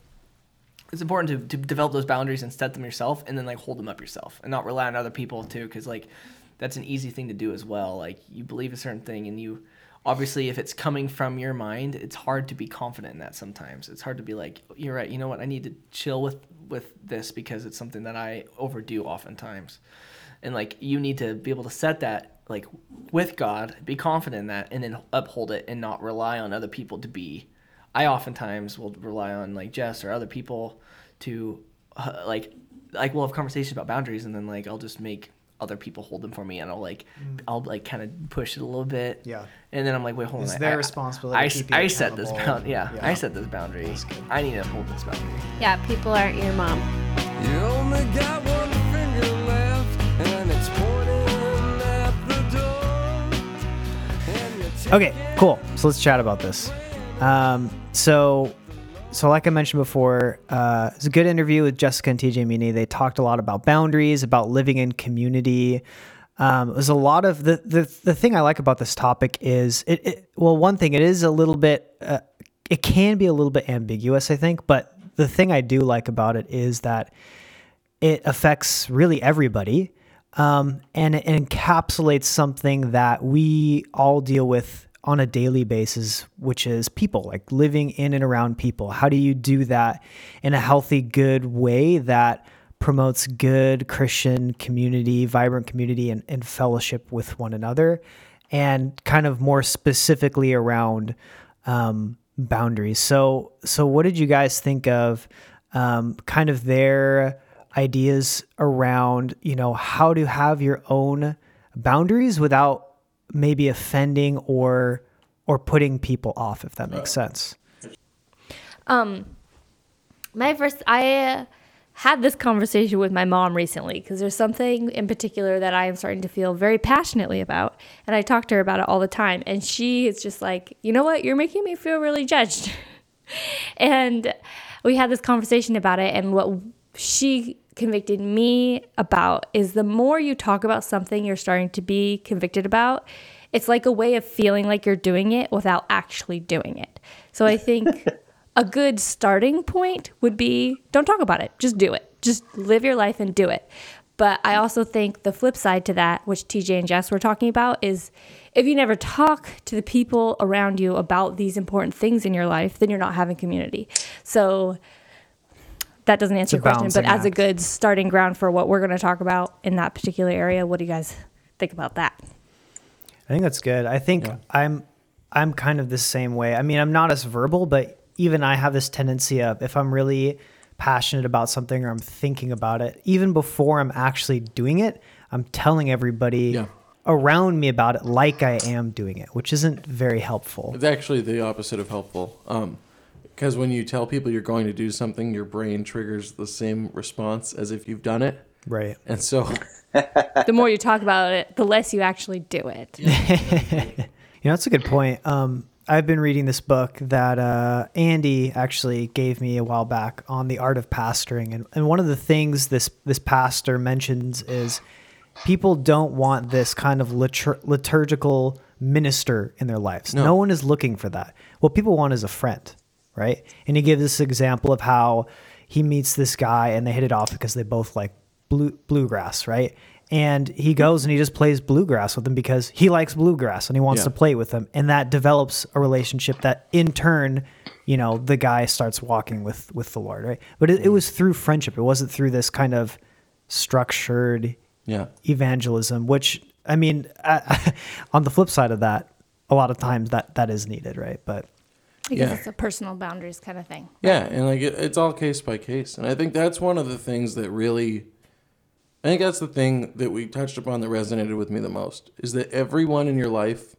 it's important to, to develop those boundaries and set them yourself and then like hold them up yourself and not rely on other people too because like that's an easy thing to do as well. Like you believe a certain thing and you obviously if it's coming from your mind it's hard to be confident in that sometimes. It's hard to be like you're right. You know what? I need to chill with with this because it's something that i overdo oftentimes. And like you need to be able to set that like with god be confident in that and then uphold it and not rely on other people to be i oftentimes will rely on like jess or other people to uh, like like we'll have conversations about boundaries and then like i'll just make other people hold them for me and i'll like i'll like kind of push it a little bit Yeah. and then i'm like wait hold It's on their I- responsibility i, to I set this accountable. bound yeah, Yeah. i set this boundary i need to hold this boundary Yeah, people aren't your mom. You only got one finger left, and it's pointing at the door. And you take Okay, cool. So let's chat about this. Um, so, so like I mentioned before, uh, it's a good interview with Jessica and TJ Meany. They talked a lot about boundaries, about living in community. Um, there's a lot of the, the the thing I like about this topic is it, it well one thing it is a little bit uh, it can be a little bit ambiguous I think but the thing I do like about it is that it affects really everybody um, and it encapsulates something that we all deal with on a daily basis which is people like living in and around people how do you do that in a healthy good way that promotes good christian community vibrant community and, and fellowship with one another and kind of more specifically around um, boundaries. So, so what did you guys think of um, kind of their ideas around, you know, how to have your own boundaries without maybe offending or or putting people off, if that makes sense. Um, my first, I uh, had this conversation with my mom recently because there's something in particular that I am starting to feel very passionately about, and I talk to her about it all the time. And she is just like, you know what, you're making me feel really judged. and we had this conversation about it, and what she convicted me about is the more you talk about something you're starting to be convicted about, it's like a way of feeling like you're doing it without actually doing it. So I think a good starting point would be don't talk about it, just do it. Just live your life and do it. But I also think the flip side to that, which TJ and Jess were talking about, is if you never talk to the people around you about these important things in your life, then you're not having community. So that doesn't answer a your question, but balancing as a good starting ground for what we're going to talk about in that particular area, what do you guys think about that? I think that's good. I think I'm I'm kind of the same way. I mean, I'm not as verbal, but even I have this tendency of if I'm really passionate about something or I'm thinking about it, even before I'm actually doing it, I'm telling everybody Yeah. around me about it like I am doing it, which isn't very helpful. It's actually the opposite of helpful. Um, because when you tell people you're going to do something, your brain triggers the same response as if you've done it. Right. And so, the more you talk about it, the less you actually do it. You know, that's a good point. Um, I've been reading this book that uh, Andy actually gave me a while back on the art of pastoring, and, and one of the things this this pastor mentions is people don't want this kind of litur- liturgical minister in their lives. No. No. one is looking for that. What people want is a friend, right? And he gives this example of how he meets this guy and they hit it off because they both like blue, bluegrass, right? And he goes and he just plays bluegrass with him because he likes bluegrass and he wants Yeah. to play with them. And that develops a relationship that in turn, you know, the guy starts walking with with the Lord, right? But it, it was through friendship. It wasn't through this kind of structured yeah. evangelism, which I mean, uh, on the flip side of that, a lot of times that that is needed, right? But Because Yeah. it's a personal boundaries kind of thing. Yeah, and like it, it's all case by case, and I think that's one of the things that really, I think that's the thing that we touched upon that resonated with me the most is that everyone in your life,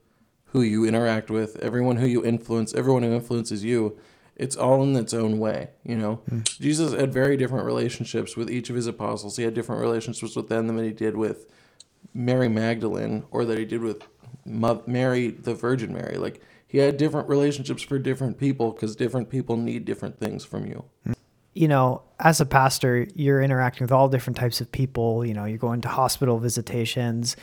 who you interact with, everyone who you influence, everyone who influences you, it's all in its own way. You know, hmm. Jesus had very different relationships with each of his apostles. He had different relationships with them than he did with Mary Magdalene or that he did with Mary, the Virgin Mary. Like he had different relationships for different people because different people need different things from you. you know, as a pastor, you're interacting with all different types of people. You know, you're going to hospital visitations.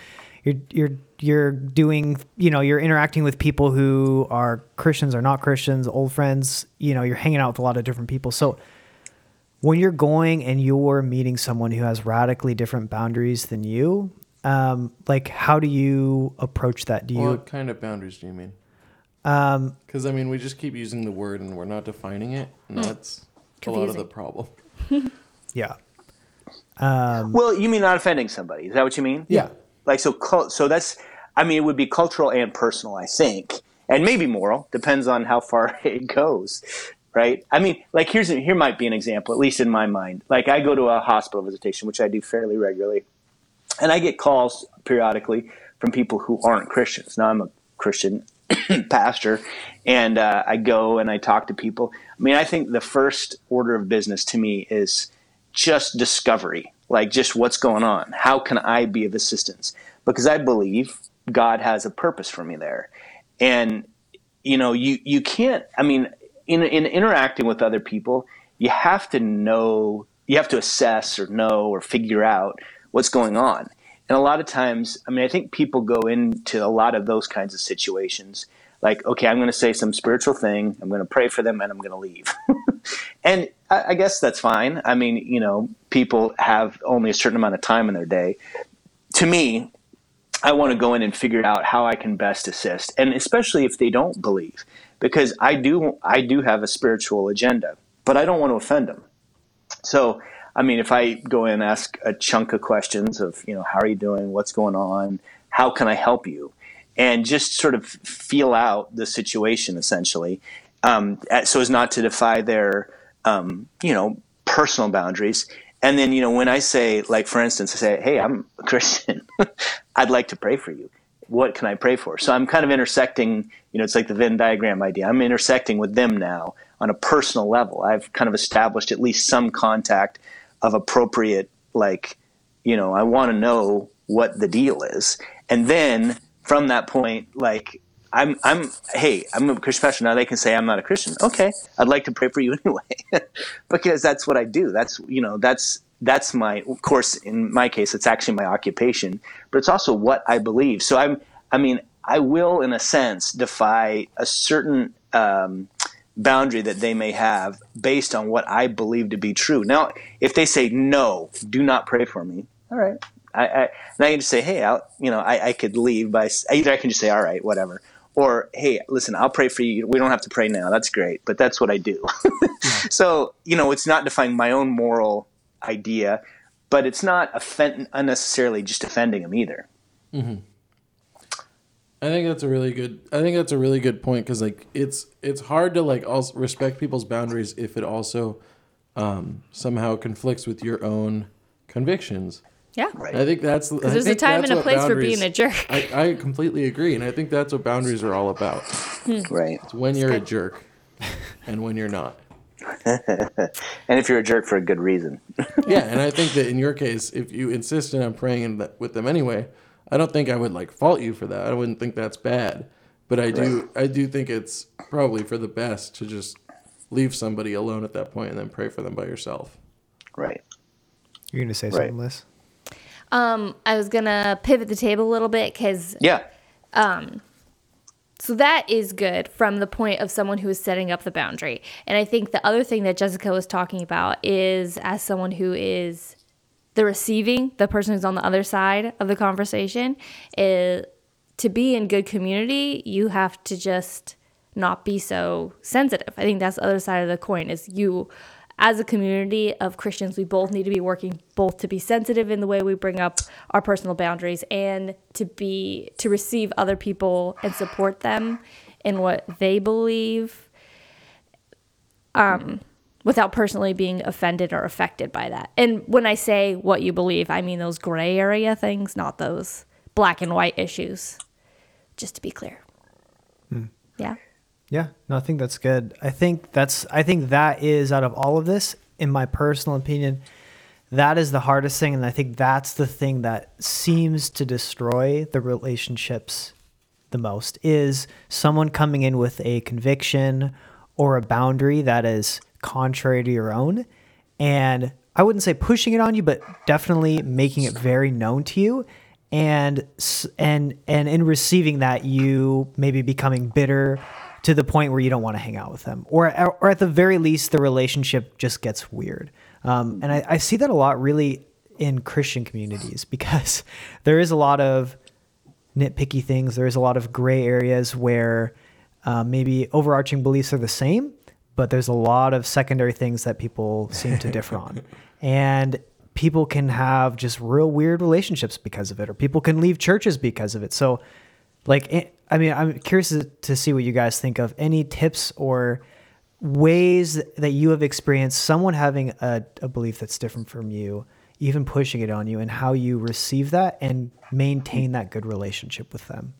You're you're you're doing. You know, you're interacting with people who are Christians or not Christians, old friends. You know, you're hanging out with a lot of different people. So when you're going and you're meeting someone who has radically different boundaries than you, um, like how do you approach that? Do you what kind of boundaries do you mean? Um, Because I mean, we just keep using the word and we're not defining it, and that's a lot of the Confusing. problem. yeah. Um, Well, you mean not offending somebody? Is that what you mean? Yeah. Like so, cul- so that's. I mean, it would be cultural and personal, I think, and maybe moral. Depends on how far it goes, right? I mean, like here's a, here might be an example, at least in my mind. Like I go to a hospital visitation, which I do fairly regularly, and I get calls periodically from people who aren't Christians. Now I'm a Christian pastor, and uh, I go and I talk to people. I mean, I think the first order of business to me is just discovery, like just what's going on. How can I be of assistance? Because I believe God has a purpose for me there, and you know, you you can't. I mean, in in interacting with other people, you have to know, you have to assess or know or figure out what's going on. And a lot of times, I mean, I think people go into a lot of those kinds of situations like, okay, I'm going to say some spiritual thing, I'm going to pray for them, and I'm going to leave. and I, I guess that's fine. I mean, you know, people have only a certain amount of time in their day. To me, I want to go in and figure out how I can best assist, and especially if they don't believe, because I do I do have a spiritual agenda, but I don't want to offend them. So, I mean, if I go in and ask a chunk of questions of, you know, how are you doing? What's going on? How can I help you? And just sort of feel out the situation essentially, um, so as not to defy their, um, you know, personal boundaries. And then, you know, when I say, like, for instance, I say, hey, I'm a Christian, I'd like to pray for you. what can I pray for? So I'm kind of intersecting, you know, it's like the Venn diagram idea. I'm intersecting with them now on a personal level. I've kind of established at least some contact of appropriate, like, you know, I want to know what the deal is. And then from that point, like, I'm, I'm, hey, I'm a Christian. Now they can say I'm not a Christian. Okay. I'd like to pray for you anyway, because that's what I do. That's, you know, that's, that's my, of course, in my case, it's actually my occupation, but it's also what I believe. So I'm, I mean, I will, in a sense, defy a certain, um, boundary that they may have based on what I believe to be true. Now, if they say no, do not pray for me. All right. I, I now you just say, hey, I'll, you know, I, I could leave by either I can just say, all right, whatever, or hey, listen, I'll pray for you. We don't have to pray now. That's great, but that's what I do. so you know, it's not defying my own moral idea, but it's not offend- unnecessarily just offending them either. Mm-hmm. I think that's a really good. I think that's a really good point because like it's it's hard to like also respect people's boundaries if it also um, somehow conflicts with your own convictions. Yeah. Right. I think that's because there's a time and a place for being a jerk. I, I completely agree, and I think that's what boundaries are all about. Right. It's when you're a jerk, and when you're not. And if you're a jerk for a good reason. Yeah, and I think that in your case, if you insisted on praying in that, with them anyway, I don't think I would like fault you for that. I wouldn't think that's bad, but I do. I do think it's probably for the best to just leave somebody alone at that point and then pray for them by yourself. right. You're going to say Right. something, Liz? Um, I was gonna pivot the table a little bit because Yeah. Um, so that is good from the point of someone who is setting up the boundary. And I think the other thing that Jessica was talking about is as someone who is the receiving, the person who's on the other side of the conversation, is to be in good community, you have to just not be so sensitive. I think that's the other side of the coin is you as a community of Christians, we both need to be working both to be sensitive in the way we bring up our personal boundaries and to be to receive other people and support them in what they believe um, without personally being offended or affected by that. And when I say what you believe, I mean those gray area things, not those black and white issues. Just to be clear. Hmm. Yeah. Yeah, no, I think that's good. I think that's I think that is out of all of this, in my personal opinion, that is the hardest thing, and I think that's the thing that seems to destroy the relationships the most is someone coming in with a conviction or a boundary that is contrary to your own. And I wouldn't say pushing it on you, but definitely making it very known to you. And and and in receiving that, you maybe becoming bitter to the point where you don't want to hang out with them, or or at the very least, the relationship just gets weird. Um, and I, I see that a lot, really, in Christian communities because there is a lot of nitpicky things. There's a lot of gray areas where uh, maybe overarching beliefs are the same, but there's a lot of secondary things that people seem to differ on. And people can have just real weird relationships because of it, or people can leave churches because of it. So, like, eh, I mean, I'm curious to- to see what you guys think of any tips or ways that you have experienced someone having a, a belief that's different from you, even pushing it on you, and how you receive that and maintain that good relationship with them.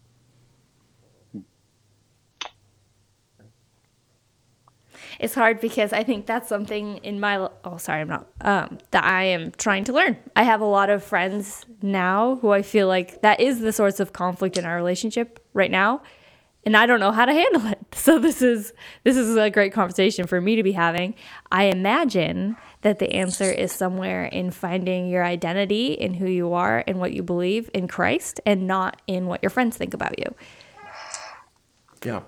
It's hard because I think that's something in my oh sorry I'm not um that I am trying to learn. I have a lot of friends now who I feel like that is the source of conflict in our relationship right now and I don't know how to handle it. So this is this is a great conversation for me to be having. I imagine that the answer is somewhere in finding your identity in who you are and what you believe in Christ and not in what your friends think about you. Yeah,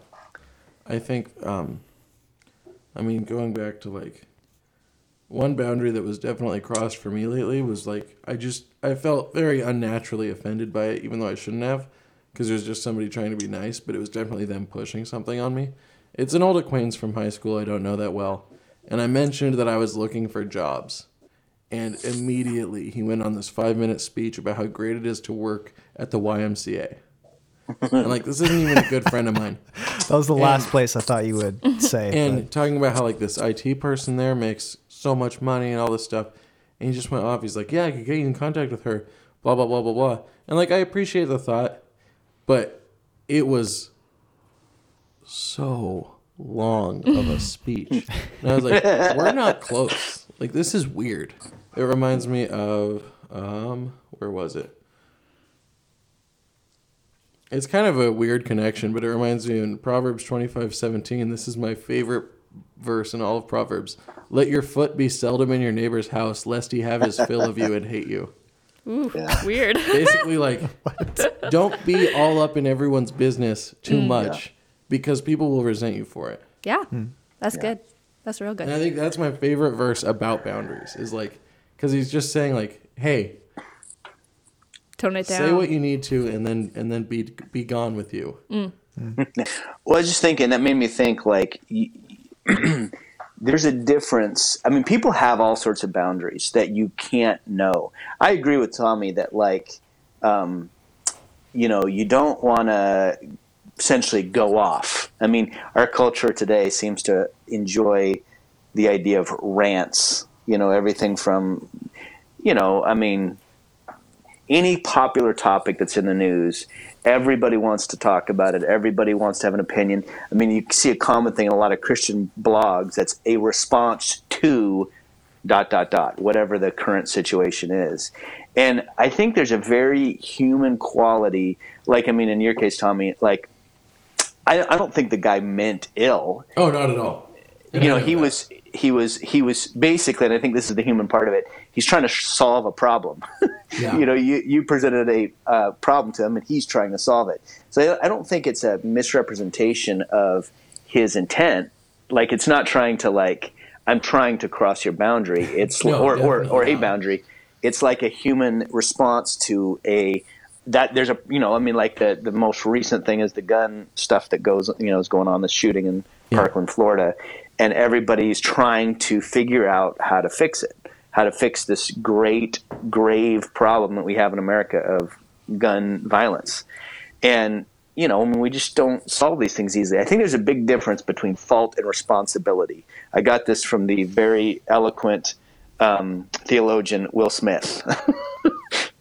I think. Um, I mean, going back to like one boundary that was definitely crossed for me lately was like I just I felt very unnaturally offended by it, even though I shouldn't have, because there's just somebody trying to be nice, but it was definitely them pushing something on me. It's an old acquaintance from high school I don't know that well, and I mentioned that I was looking for jobs. And immediately he went on this five minute speech about how great it is to work at the YMCA. And like, this isn't even a good friend of mine. That was the last place I thought you would say. And talking about how like this IT person there makes so much money and all this stuff. And he just went off. He's like, Yeah, I could get you in contact with her, blah blah blah blah blah. And like I appreciate the thought, but it was so long of a speech. And I was like, we're not close. Like this is weird. It reminds me of um where was it? It's kind of a weird connection, but it reminds me in Proverbs twenty five seventeen. This is my favorite verse in all of Proverbs. Let your foot be seldom in your neighbor's house, lest he have his fill of you and hate you. Ooh. Weird. Basically, like, don't be all up in everyone's business too mm. much because people will resent you for it. yeah. Hmm. That's good. That's real good. And I think that's my favorite verse about boundaries is like, because he's just saying like, hey, Tone it down. say what you need to, and then and then be be gone with you. Well, I was just thinking that made me think like there's a difference. I mean, people have all sorts of boundaries that you can't know. I agree with Tommy that like, um, you know, you don't want to essentially go off. I mean, our culture today seems to enjoy the idea of rants. You know, everything from, you know, I mean, any popular topic that's in the news, everybody wants to talk about it. Everybody wants to have an opinion. I mean, you see a common thing in a lot of Christian blogs that's a response to dot dot dot whatever the current situation is. And I think there's a very human quality. Like I mean, in your case, Tommy, like I, I don't think the guy meant ill Oh, not at all. you know he was he was he was basically and i think this is the human part of it he's trying to solve a problem. Yeah. you know you, you presented a uh, problem to him and he's trying to solve it. So I, I don't think it's a misrepresentation of his intent. Like it's not trying to like i'm trying to cross your boundary. It's No, or, or, or a boundary. It's like a human response to a that there's a you know I mean like the the most recent thing is the gun stuff that goes you know is going on the shooting in Parkland, Florida, and everybody's trying to figure out how to fix it, how to fix this great grave problem that we have in America of gun violence, and you know I mean we just don't solve these things easily. I think there's a big difference between fault and responsibility. I got this from the very eloquent um, theologian Will Smith.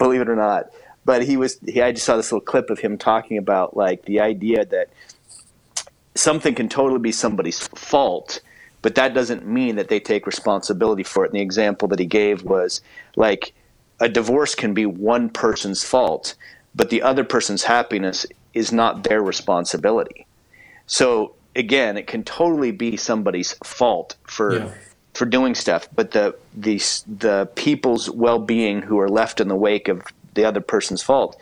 believe it or not. But he was he, I just saw this little clip of him talking about like the idea that something can totally be somebody's fault, but that doesn't mean that they take responsibility for it. And the example that he gave was like a divorce can be one person's fault, but the other person's happiness is not their responsibility. So again, it can totally be somebody's fault for Yeah. for doing stuff, but the the the people's well being who are left in the wake of the other person's fault,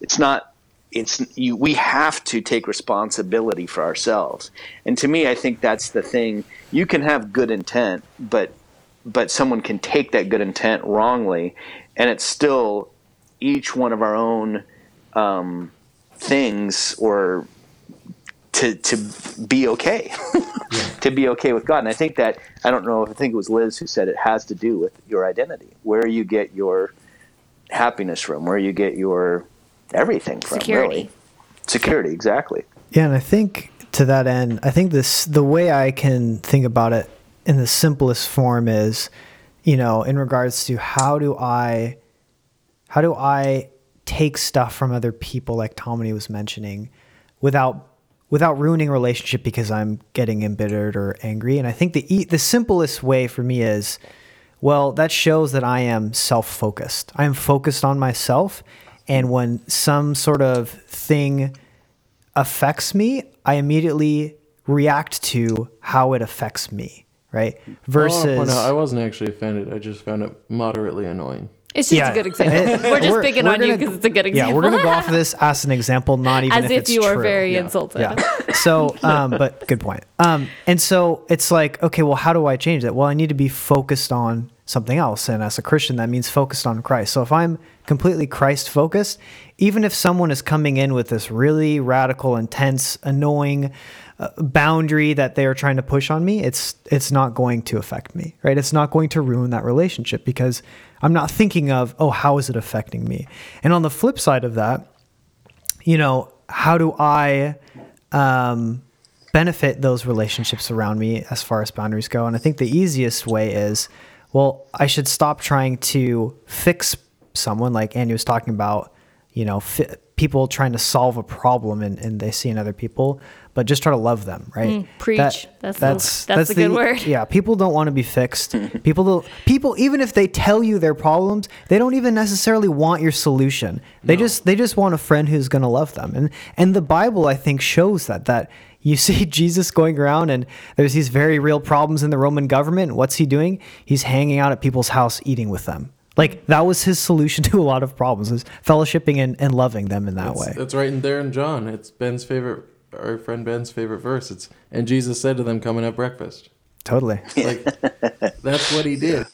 it's not. It's you. We have to take responsibility for ourselves, and to me, I think that's the thing. You can have good intent, but but someone can take that good intent wrongly, and it's still each one of our own um, things or to to be okay to be okay with God and I think that I don't know if I think it was Liz who said it has to do with your identity where you get your happiness from where you get your everything from Security. really security exactly Yeah, and I think to that end, I think this the way I can think about it in the simplest form is, you know, in regards to how do I how do I take stuff from other people like Tommy was mentioning without without ruining a relationship because I'm getting embittered or angry. And I think the e- the simplest way for me is well, that shows that I am self-focused. I am focused on myself and when some sort of thing affects me, I immediately react to how it affects me, right? I wanna Versus point out, I wasn't actually offended. I just found it moderately annoying. It's just Yeah. a good example. We're just picking we're on you gonna- because it's a good example. Yeah, we're gonna go off of this as an example, not even As if, if, it's you are true. very Yeah. insulted. Yeah. So, um, but good point. Um, and so it's like, okay, well, how do I change that? Well, I need to be focused on something else. And as a Christian, that means focused on Christ. So if I'm completely Christ focused, even if someone is coming in with this really radical, intense, annoying uh, boundary that they are trying to push on me, it's it's not going to affect me, right? It's not going to ruin that relationship because I'm not thinking of, oh, how is it affecting me? And on the flip side of that, you know, how do I um, benefit those relationships around me as far as boundaries go? And I think the easiest way is, well, I should stop trying to fix someone, like Andy was talking about, you know, fi- people trying to solve a problem and, and they see in other people, but just try to love them, right? Mm, preach. That's the- that's the good word. Yeah, people don't want to be fixed. people don't people even if they tell you their problems, they don't even necessarily want your solution. They just they just want a friend who's going to love them. And and the Bible I think shows that that you see Jesus going around and there's these very real problems in the Roman government. What's he doing? He's hanging out at people's house eating with them. Like that was his solution to a lot of problems, is fellowshipping and, and loving them in that That's, way. that's right in there in John. It's Ben's favorite, our friend Ben's favorite verse. It's and Jesus said to them, "Come and have breakfast." Totally. Like that's what he did.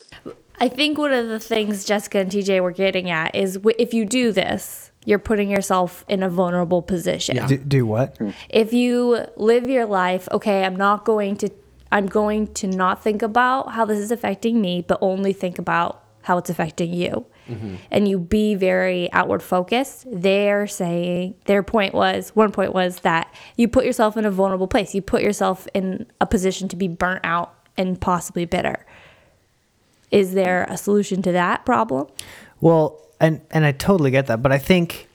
I think one of the things Jessica and TJ were getting at is w- if you do this, you're putting yourself in a vulnerable position. Yeah. Do, do what? If you live your life, okay, I'm not going to I'm going to not think about how this is affecting me, but only think about how it's affecting you. Mm-hmm. And you be very outward focused. They're saying their point was one point was that you put yourself in a vulnerable place. You put yourself in a position to be burnt out and possibly bitter. Is there a solution to that problem? Well, and and I totally get that, but I think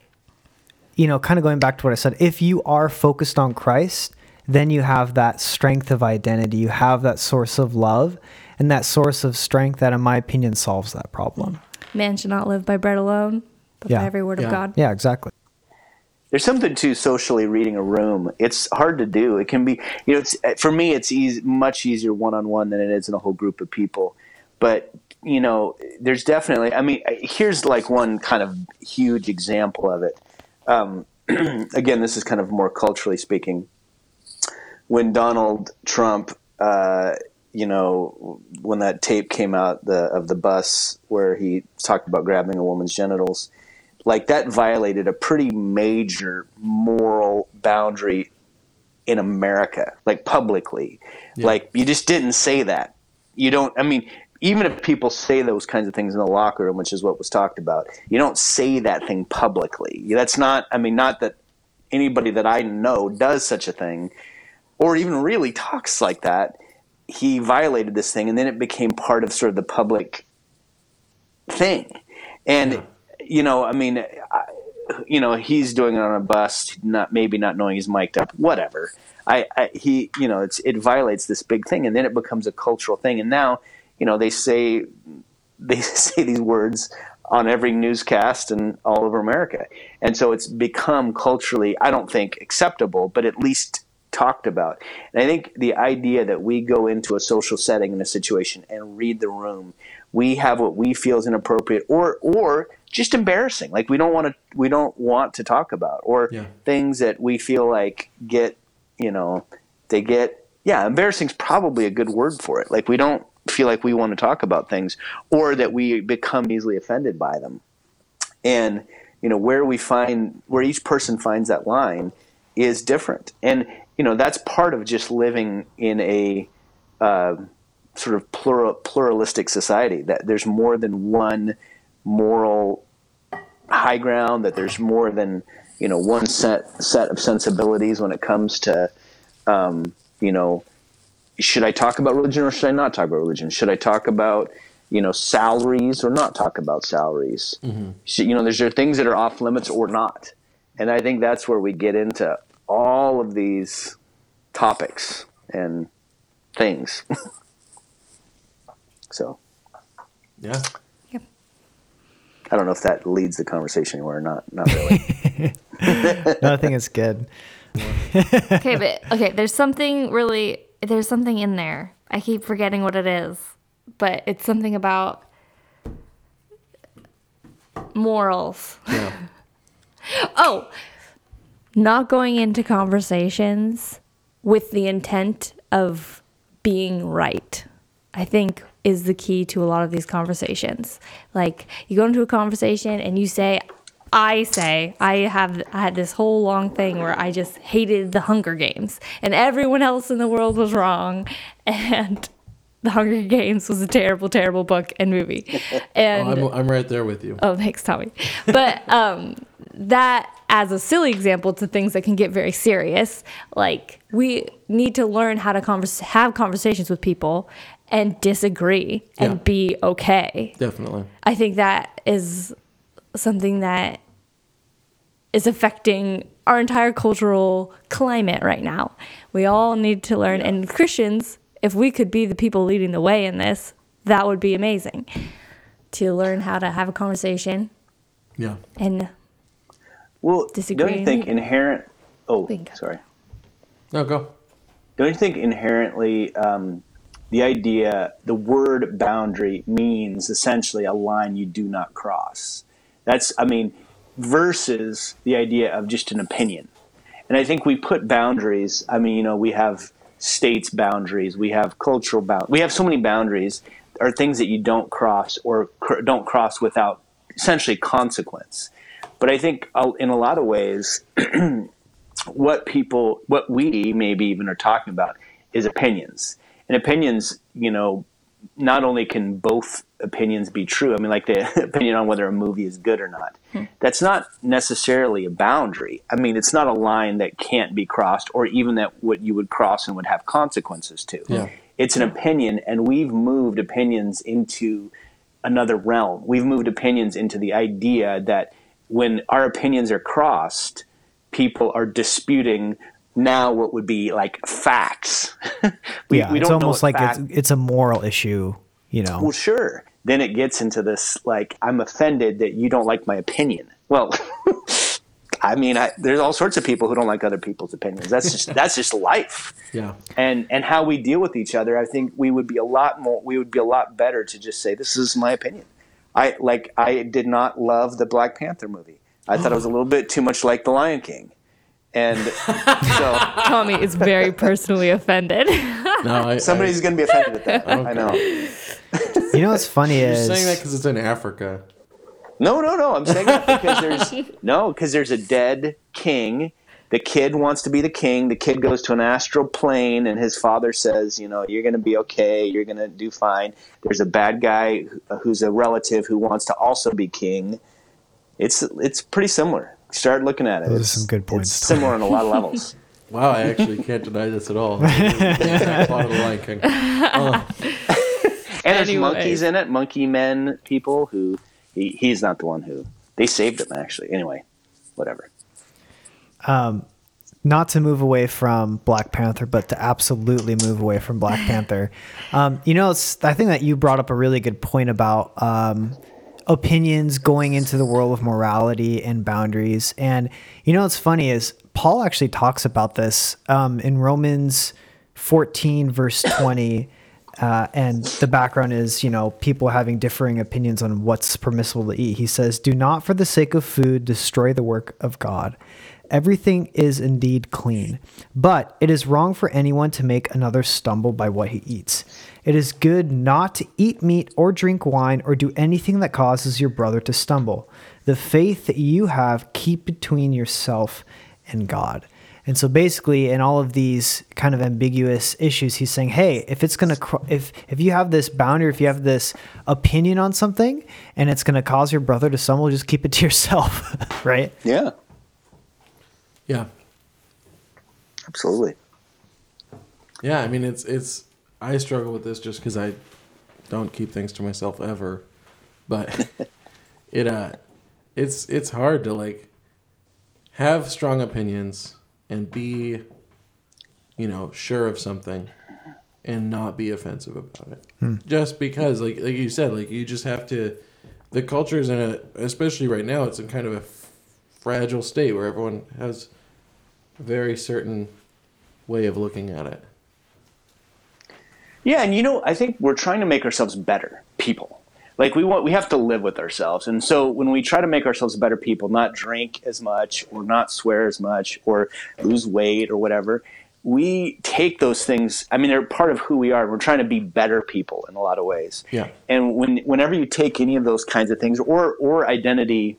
you know, kind of going back to what I said, if you are focused on Christ, then you have that strength of identity. You have that source of love and that source of strength that in my opinion solves that problem. Man should not live by bread alone, but Yeah. by every word Yeah. of God. Yeah, exactly. There's something to socially reading a room. It's hard to do. It can be, you know, it's for me. It's easy, much easier one on one than it is in a whole group of people. But you know, there's definitely. I mean, here's like one kind of huge example of it. Um, again, this is kind of more culturally speaking. When Donald Trump, uh, you know, when that tape came out the of the bus where he talked about grabbing a woman's genitals, like that violated a pretty major moral boundary in America, like publicly. Like you just didn't say that. You don't. I mean, even if people say those kinds of things in the locker room, which is what was talked about, you don't say that thing publicly. That's not. I mean, not that anybody that I know does such a thing, or even really talks like that. He violated this thing, and then it became part of sort of the public thing. And you know, I mean, I, you know, he's doing it on a bus, not maybe not knowing he's mic'd up, whatever. I, I he, you know, it's it violates this big thing, and then it becomes a cultural thing. And now, you know, they say they say these words on every newscast and all over America, and so it's become culturally, I don't think acceptable, but at least talked about. And I think the idea that we go into a social setting in a situation and read the room, we have what we feel is inappropriate or or just embarrassing. Like we don't want to we don't want to talk about or Yeah. things that we feel like get, you know, they get yeah, embarrassing is probably a good word for it. Like we don't feel like we want to talk about things or that we become easily offended by them. And you know, where we find where each person finds that line is different. And you know, that's part of just living in a uh, sort of plural, pluralistic society. That there's more than one moral high ground. That there's more than you know one set set of sensibilities when it comes to um, you know should I talk about religion or should I not talk about religion? Should I talk about you know salaries or not talk about salaries? Mm-hmm. Should, you know, there's there things that are off limits or not, and I think that's where we get into all of these topics and things. so Yeah. I don't know if that leads the conversation anywhere or not. Not really. No, I think it's good. okay, but okay, there's something really there's something in there. I keep forgetting what it is, but it's something about morals. Yeah. Oh, not going into conversations with the intent of being right. I think is the key to a lot of these conversations. Like you go into a conversation and you say I say I have I had this whole long thing where I just hated the Hunger Games and everyone else in the world was wrong and the Hunger Games was a terrible terrible book and movie. And Oh, I'm, I'm right there with you. Oh, thanks, Tommy. But um, that, as a silly example to things that can get very serious, like we need to learn how to converse, have conversations with people and disagree and Yeah. be okay. Definitely. I think that is something that is affecting our entire cultural climate right now. We all need to learn, and Christians, if we could be the people leading the way in this, that would be amazing. To learn how to have a conversation Yeah. and Well, Disagree. don't you think inherent? Oh, Bingo. sorry. No, go. Don't you think inherently um, the idea, the word boundary means essentially a line you do not cross? That's, I mean, versus the idea of just an opinion. And I think we put boundaries. I mean, you know, we have states boundaries, we have cultural boundaries, we have so many boundaries are things that you don't cross or cr- don't cross without essentially consequence. But I think uh, in a lot of ways, what people, what we maybe even are talking about is opinions. And opinions, you know, not only can both opinions be true, I mean, like the opinion on whether a movie is good or not, hmm. that's not necessarily a boundary. I mean, it's not a line that can't be crossed or even that what you would cross and would have consequences to. Yeah. It's an opinion, and we've moved opinions into another realm. We've moved opinions into the idea that when our opinions are crossed, people are disputing now what would be like facts. we, yeah, we it's almost like it's it's a moral issue. You know, well, sure. Then it gets into this like I'm offended that you don't like my opinion. Well, I mean, I, there's all sorts of people who don't like other people's opinions. That's just that's just life. Yeah. And and how we deal with each other, I think we would be a lot more. We would be a lot better to just say this is my opinion. I like I did not love the Black Panther movie. I thought it was a little bit too much like The Lion King, and so Tommy is very personally offended. No, I, somebody's going to be offended at that. I know. You know what's funny is. You're is saying that because it's in Africa. No, no, no. I'm saying that because there's no, because there's a dead king. The kid wants to be the king. The kid goes to an astral plane, and his father says, "You know, you're going to be okay. You're going to do fine." There's a bad guy who's a relative who wants to also be king. It's it's pretty similar. Start looking at it. Those are some good points, It's similar on a lot of levels. Wow, I actually can't deny this at all. I thought of the Lion King. Uh, And there's Anyways. monkeys in it, monkey men people who he, he's not the one who they saved him actually. Anyway, whatever. Um, not to move away from Black Panther, but to absolutely move away from Black Panther. Um, you know, it's, I think that you brought up a really good point about um, opinions going into the world of morality and boundaries. And you know, what's funny is Paul actually talks about this um, in Romans 14, verse 20. Uh, and the background is, you know, people having differing opinions on what's permissible to eat. He says, Do not for the sake of food destroy the work of God. Everything is indeed clean, but it is wrong for anyone to make another stumble by what he eats. It is good not to eat meat or drink wine or do anything that causes your brother to stumble. The faith that you have, keep between yourself and God. And so basically in all of these kind of ambiguous issues he's saying, "Hey, if it's going to cr- if if you have this boundary, if you have this opinion on something and it's going to cause your brother to stumble, just keep it to yourself." right? Yeah, Yeah. absolutely. Yeah, I mean it's it's I struggle with this just because I don't keep things to myself ever, but it uh it's it's hard to like have strong opinions and be you know sure of something and not be offensive about it. Hmm. Just because like like you said like you just have to the culture is in a especially right now it's in kind of a f- fragile state where everyone has a very certain way of looking at it. Yeah, and you know, I think we're trying to make ourselves better people. Like we want, we have to live with ourselves, and so when we try to make ourselves better people, not drink as much, or not swear as much, or lose weight, or whatever, we take those things. I mean, they're part of who we are. We're trying to be better people in a lot of ways. Yeah. And when whenever you take any of those kinds of things, or or identity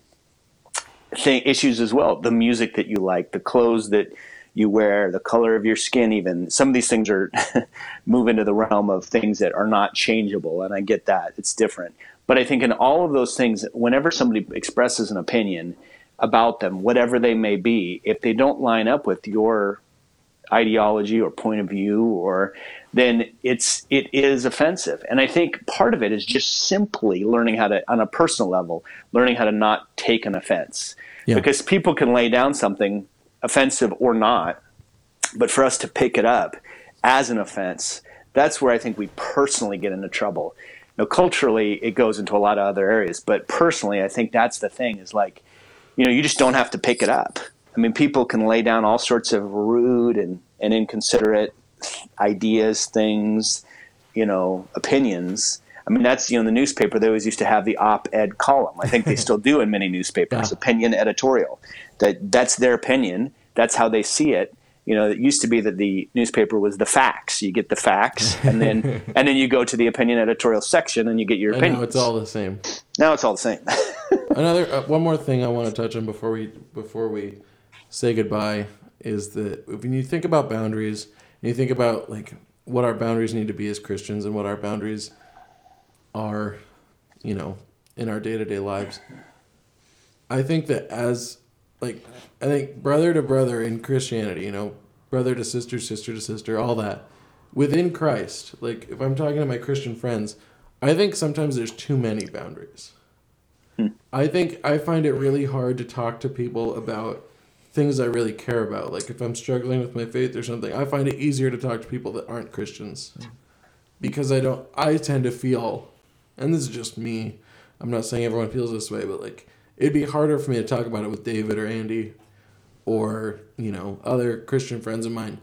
thing, issues as well, the music that you like, the clothes that you wear, the color of your skin, even some of these things are move into the realm of things that are not changeable, and I get that it's different. But I think in all of those things, whenever somebody expresses an opinion about them, whatever they may be, if they don't line up with your ideology or point of view or then it's it is offensive and i think part of it is just simply learning how to on a personal level learning how to not take an offense Yeah. because people can lay down something offensive or not but for us to pick it up as an offense that's where i think we personally get into trouble. Now culturally it goes into a lot of other areas but personally i think that's the thing is like you know you just don't have to pick it up. I mean people can lay down all sorts of rude and, and inconsiderate ideas things you know opinions i mean that's you know in the newspaper they always used to have the op-ed column i think they still do in many newspapers Yeah. opinion editorial that that's their opinion that's how they see it you know it used to be that the newspaper was the facts you get the facts and then and then you go to the opinion editorial section and you get your opinion. it's all the same. now it's all the same Another uh, one more thing I want to touch on before we before we say goodbye is that when you think about boundaries, and you think about like what our boundaries need to be as Christians and what our boundaries are, you know, in our day to day lives. I think that as like I think brother to brother in Christianity, you know, brother to sister, sister to sister, all that within Christ. Like if I'm talking to my Christian friends, I think sometimes there's too many boundaries. Hmm. I think I find it really hard to talk to people about things I really care about. Like if I'm struggling with my faith or something, I find it easier to talk to people that aren't Christians. Hmm. Because I don't I tend to feel and this is just me. I'm not saying everyone feels this way, but like it'd be harder for me to talk about it with David or Andy or, you know, other Christian friends of mine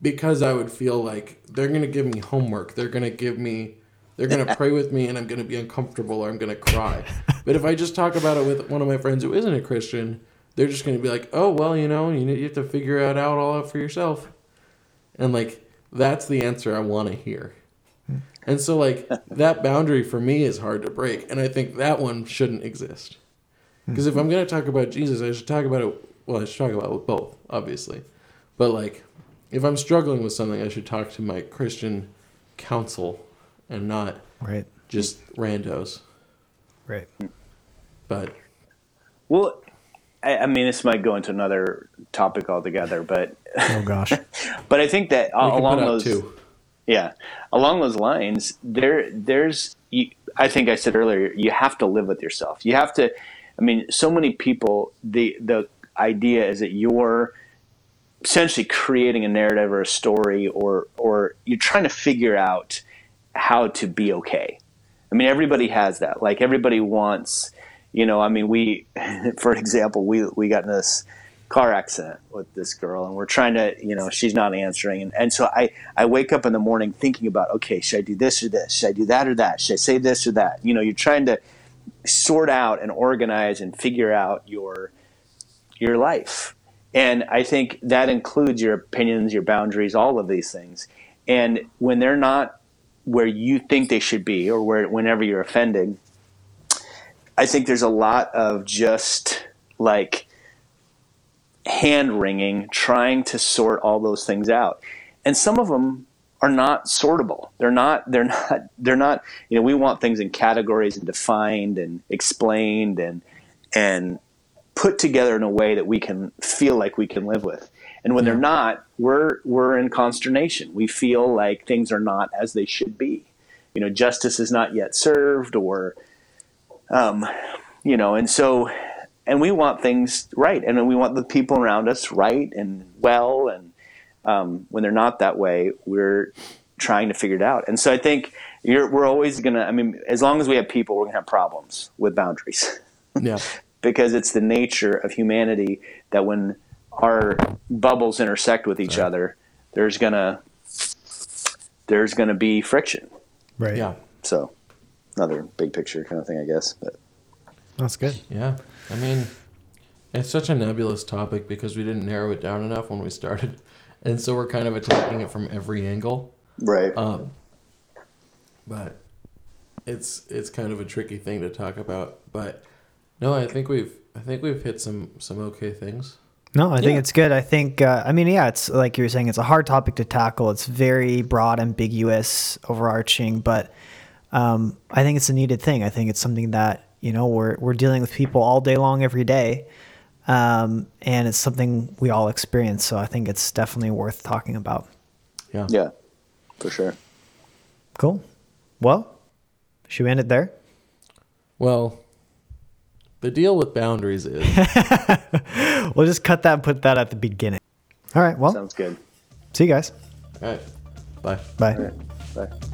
because I would feel like they're going to give me homework. They're going to give me they're going to pray with me and I'm going to be uncomfortable or I'm going to cry. But if I just talk about it with one of my friends who isn't a Christian, they're just going to be like, "Oh, well, you know, you have to figure it out all out for yourself." And like that's the answer I want to hear. And so like that boundary for me is hard to break and I think that one shouldn't exist. Because if I'm going to talk about Jesus, I should talk about it well, I should talk about it with both, obviously. But like if I'm struggling with something, I should talk to my Christian counsel and not Right. just randos. Right. But Well, I, I mean, this might go into another topic altogether, but Oh gosh. but I think that uh, we along those two. Yeah along those lines, there there's you, I think I said earlier you have to live with yourself. You have to. I mean, so many people the the idea is that you're essentially creating a narrative or a story or or you're trying to figure out how to be okay. I mean, everybody has that. Like everybody wants, you know. I mean, we, for example, we we got in this car accident with this girl, and we're trying to, you know, she's not answering, and, and so I I wake up in the morning thinking about, okay, should I do this or this? Should I do that or that? Should I say this or that? You know, you're trying to sort out and organize and figure out your your life. And I think that includes your opinions, your boundaries, all of these things. And when they're not where you think they should be or where whenever you're offended, I think there's a lot of just like hand wringing trying to sort all those things out. And some of them are not sortable. They're not they're not they're not you know, we want things in categories and defined and explained and and put together in a way that we can feel like we can live with. And when they're not, we're we're in consternation. We feel like things are not as they should be. You know, justice is not yet served, or, um, you know, and so, and we want things right, and we want the people around us right and well. And um, when they're not that way, we're trying to figure it out. And so, I think you're, we're always gonna. I mean, as long as we have people, we're gonna have problems with boundaries. Yeah. because it's the nature of humanity that when our bubbles intersect with each other, there's gonna there's gonna be friction. Right. Yeah. So another big picture kind of thing, I guess. But That's good. Yeah. I mean, it's such a nebulous topic because we didn't narrow it down enough when we started. And so we're kind of attacking it from every angle. right, Um, but it's it's kind of a tricky thing to talk about. But no, I think we've I think we've hit some some okay things. No, I think it's good. I think, uh, I mean, yeah, it's like you were saying, it's a hard topic to tackle. It's very broad, ambiguous, overarching, but um, I think it's a needed thing. I think it's something that, you know, we're, we're dealing with people all day long, every day. um, and it's something we all experience. So I think it's definitely worth talking about. Yeah. Yeah, for sure. Cool. Well, should we end it there? Well, the deal with boundaries is We'll just cut that and put that at the beginning. All right. Well, Sounds good. see you guys. all right. Bye. Bye. All right. Bye.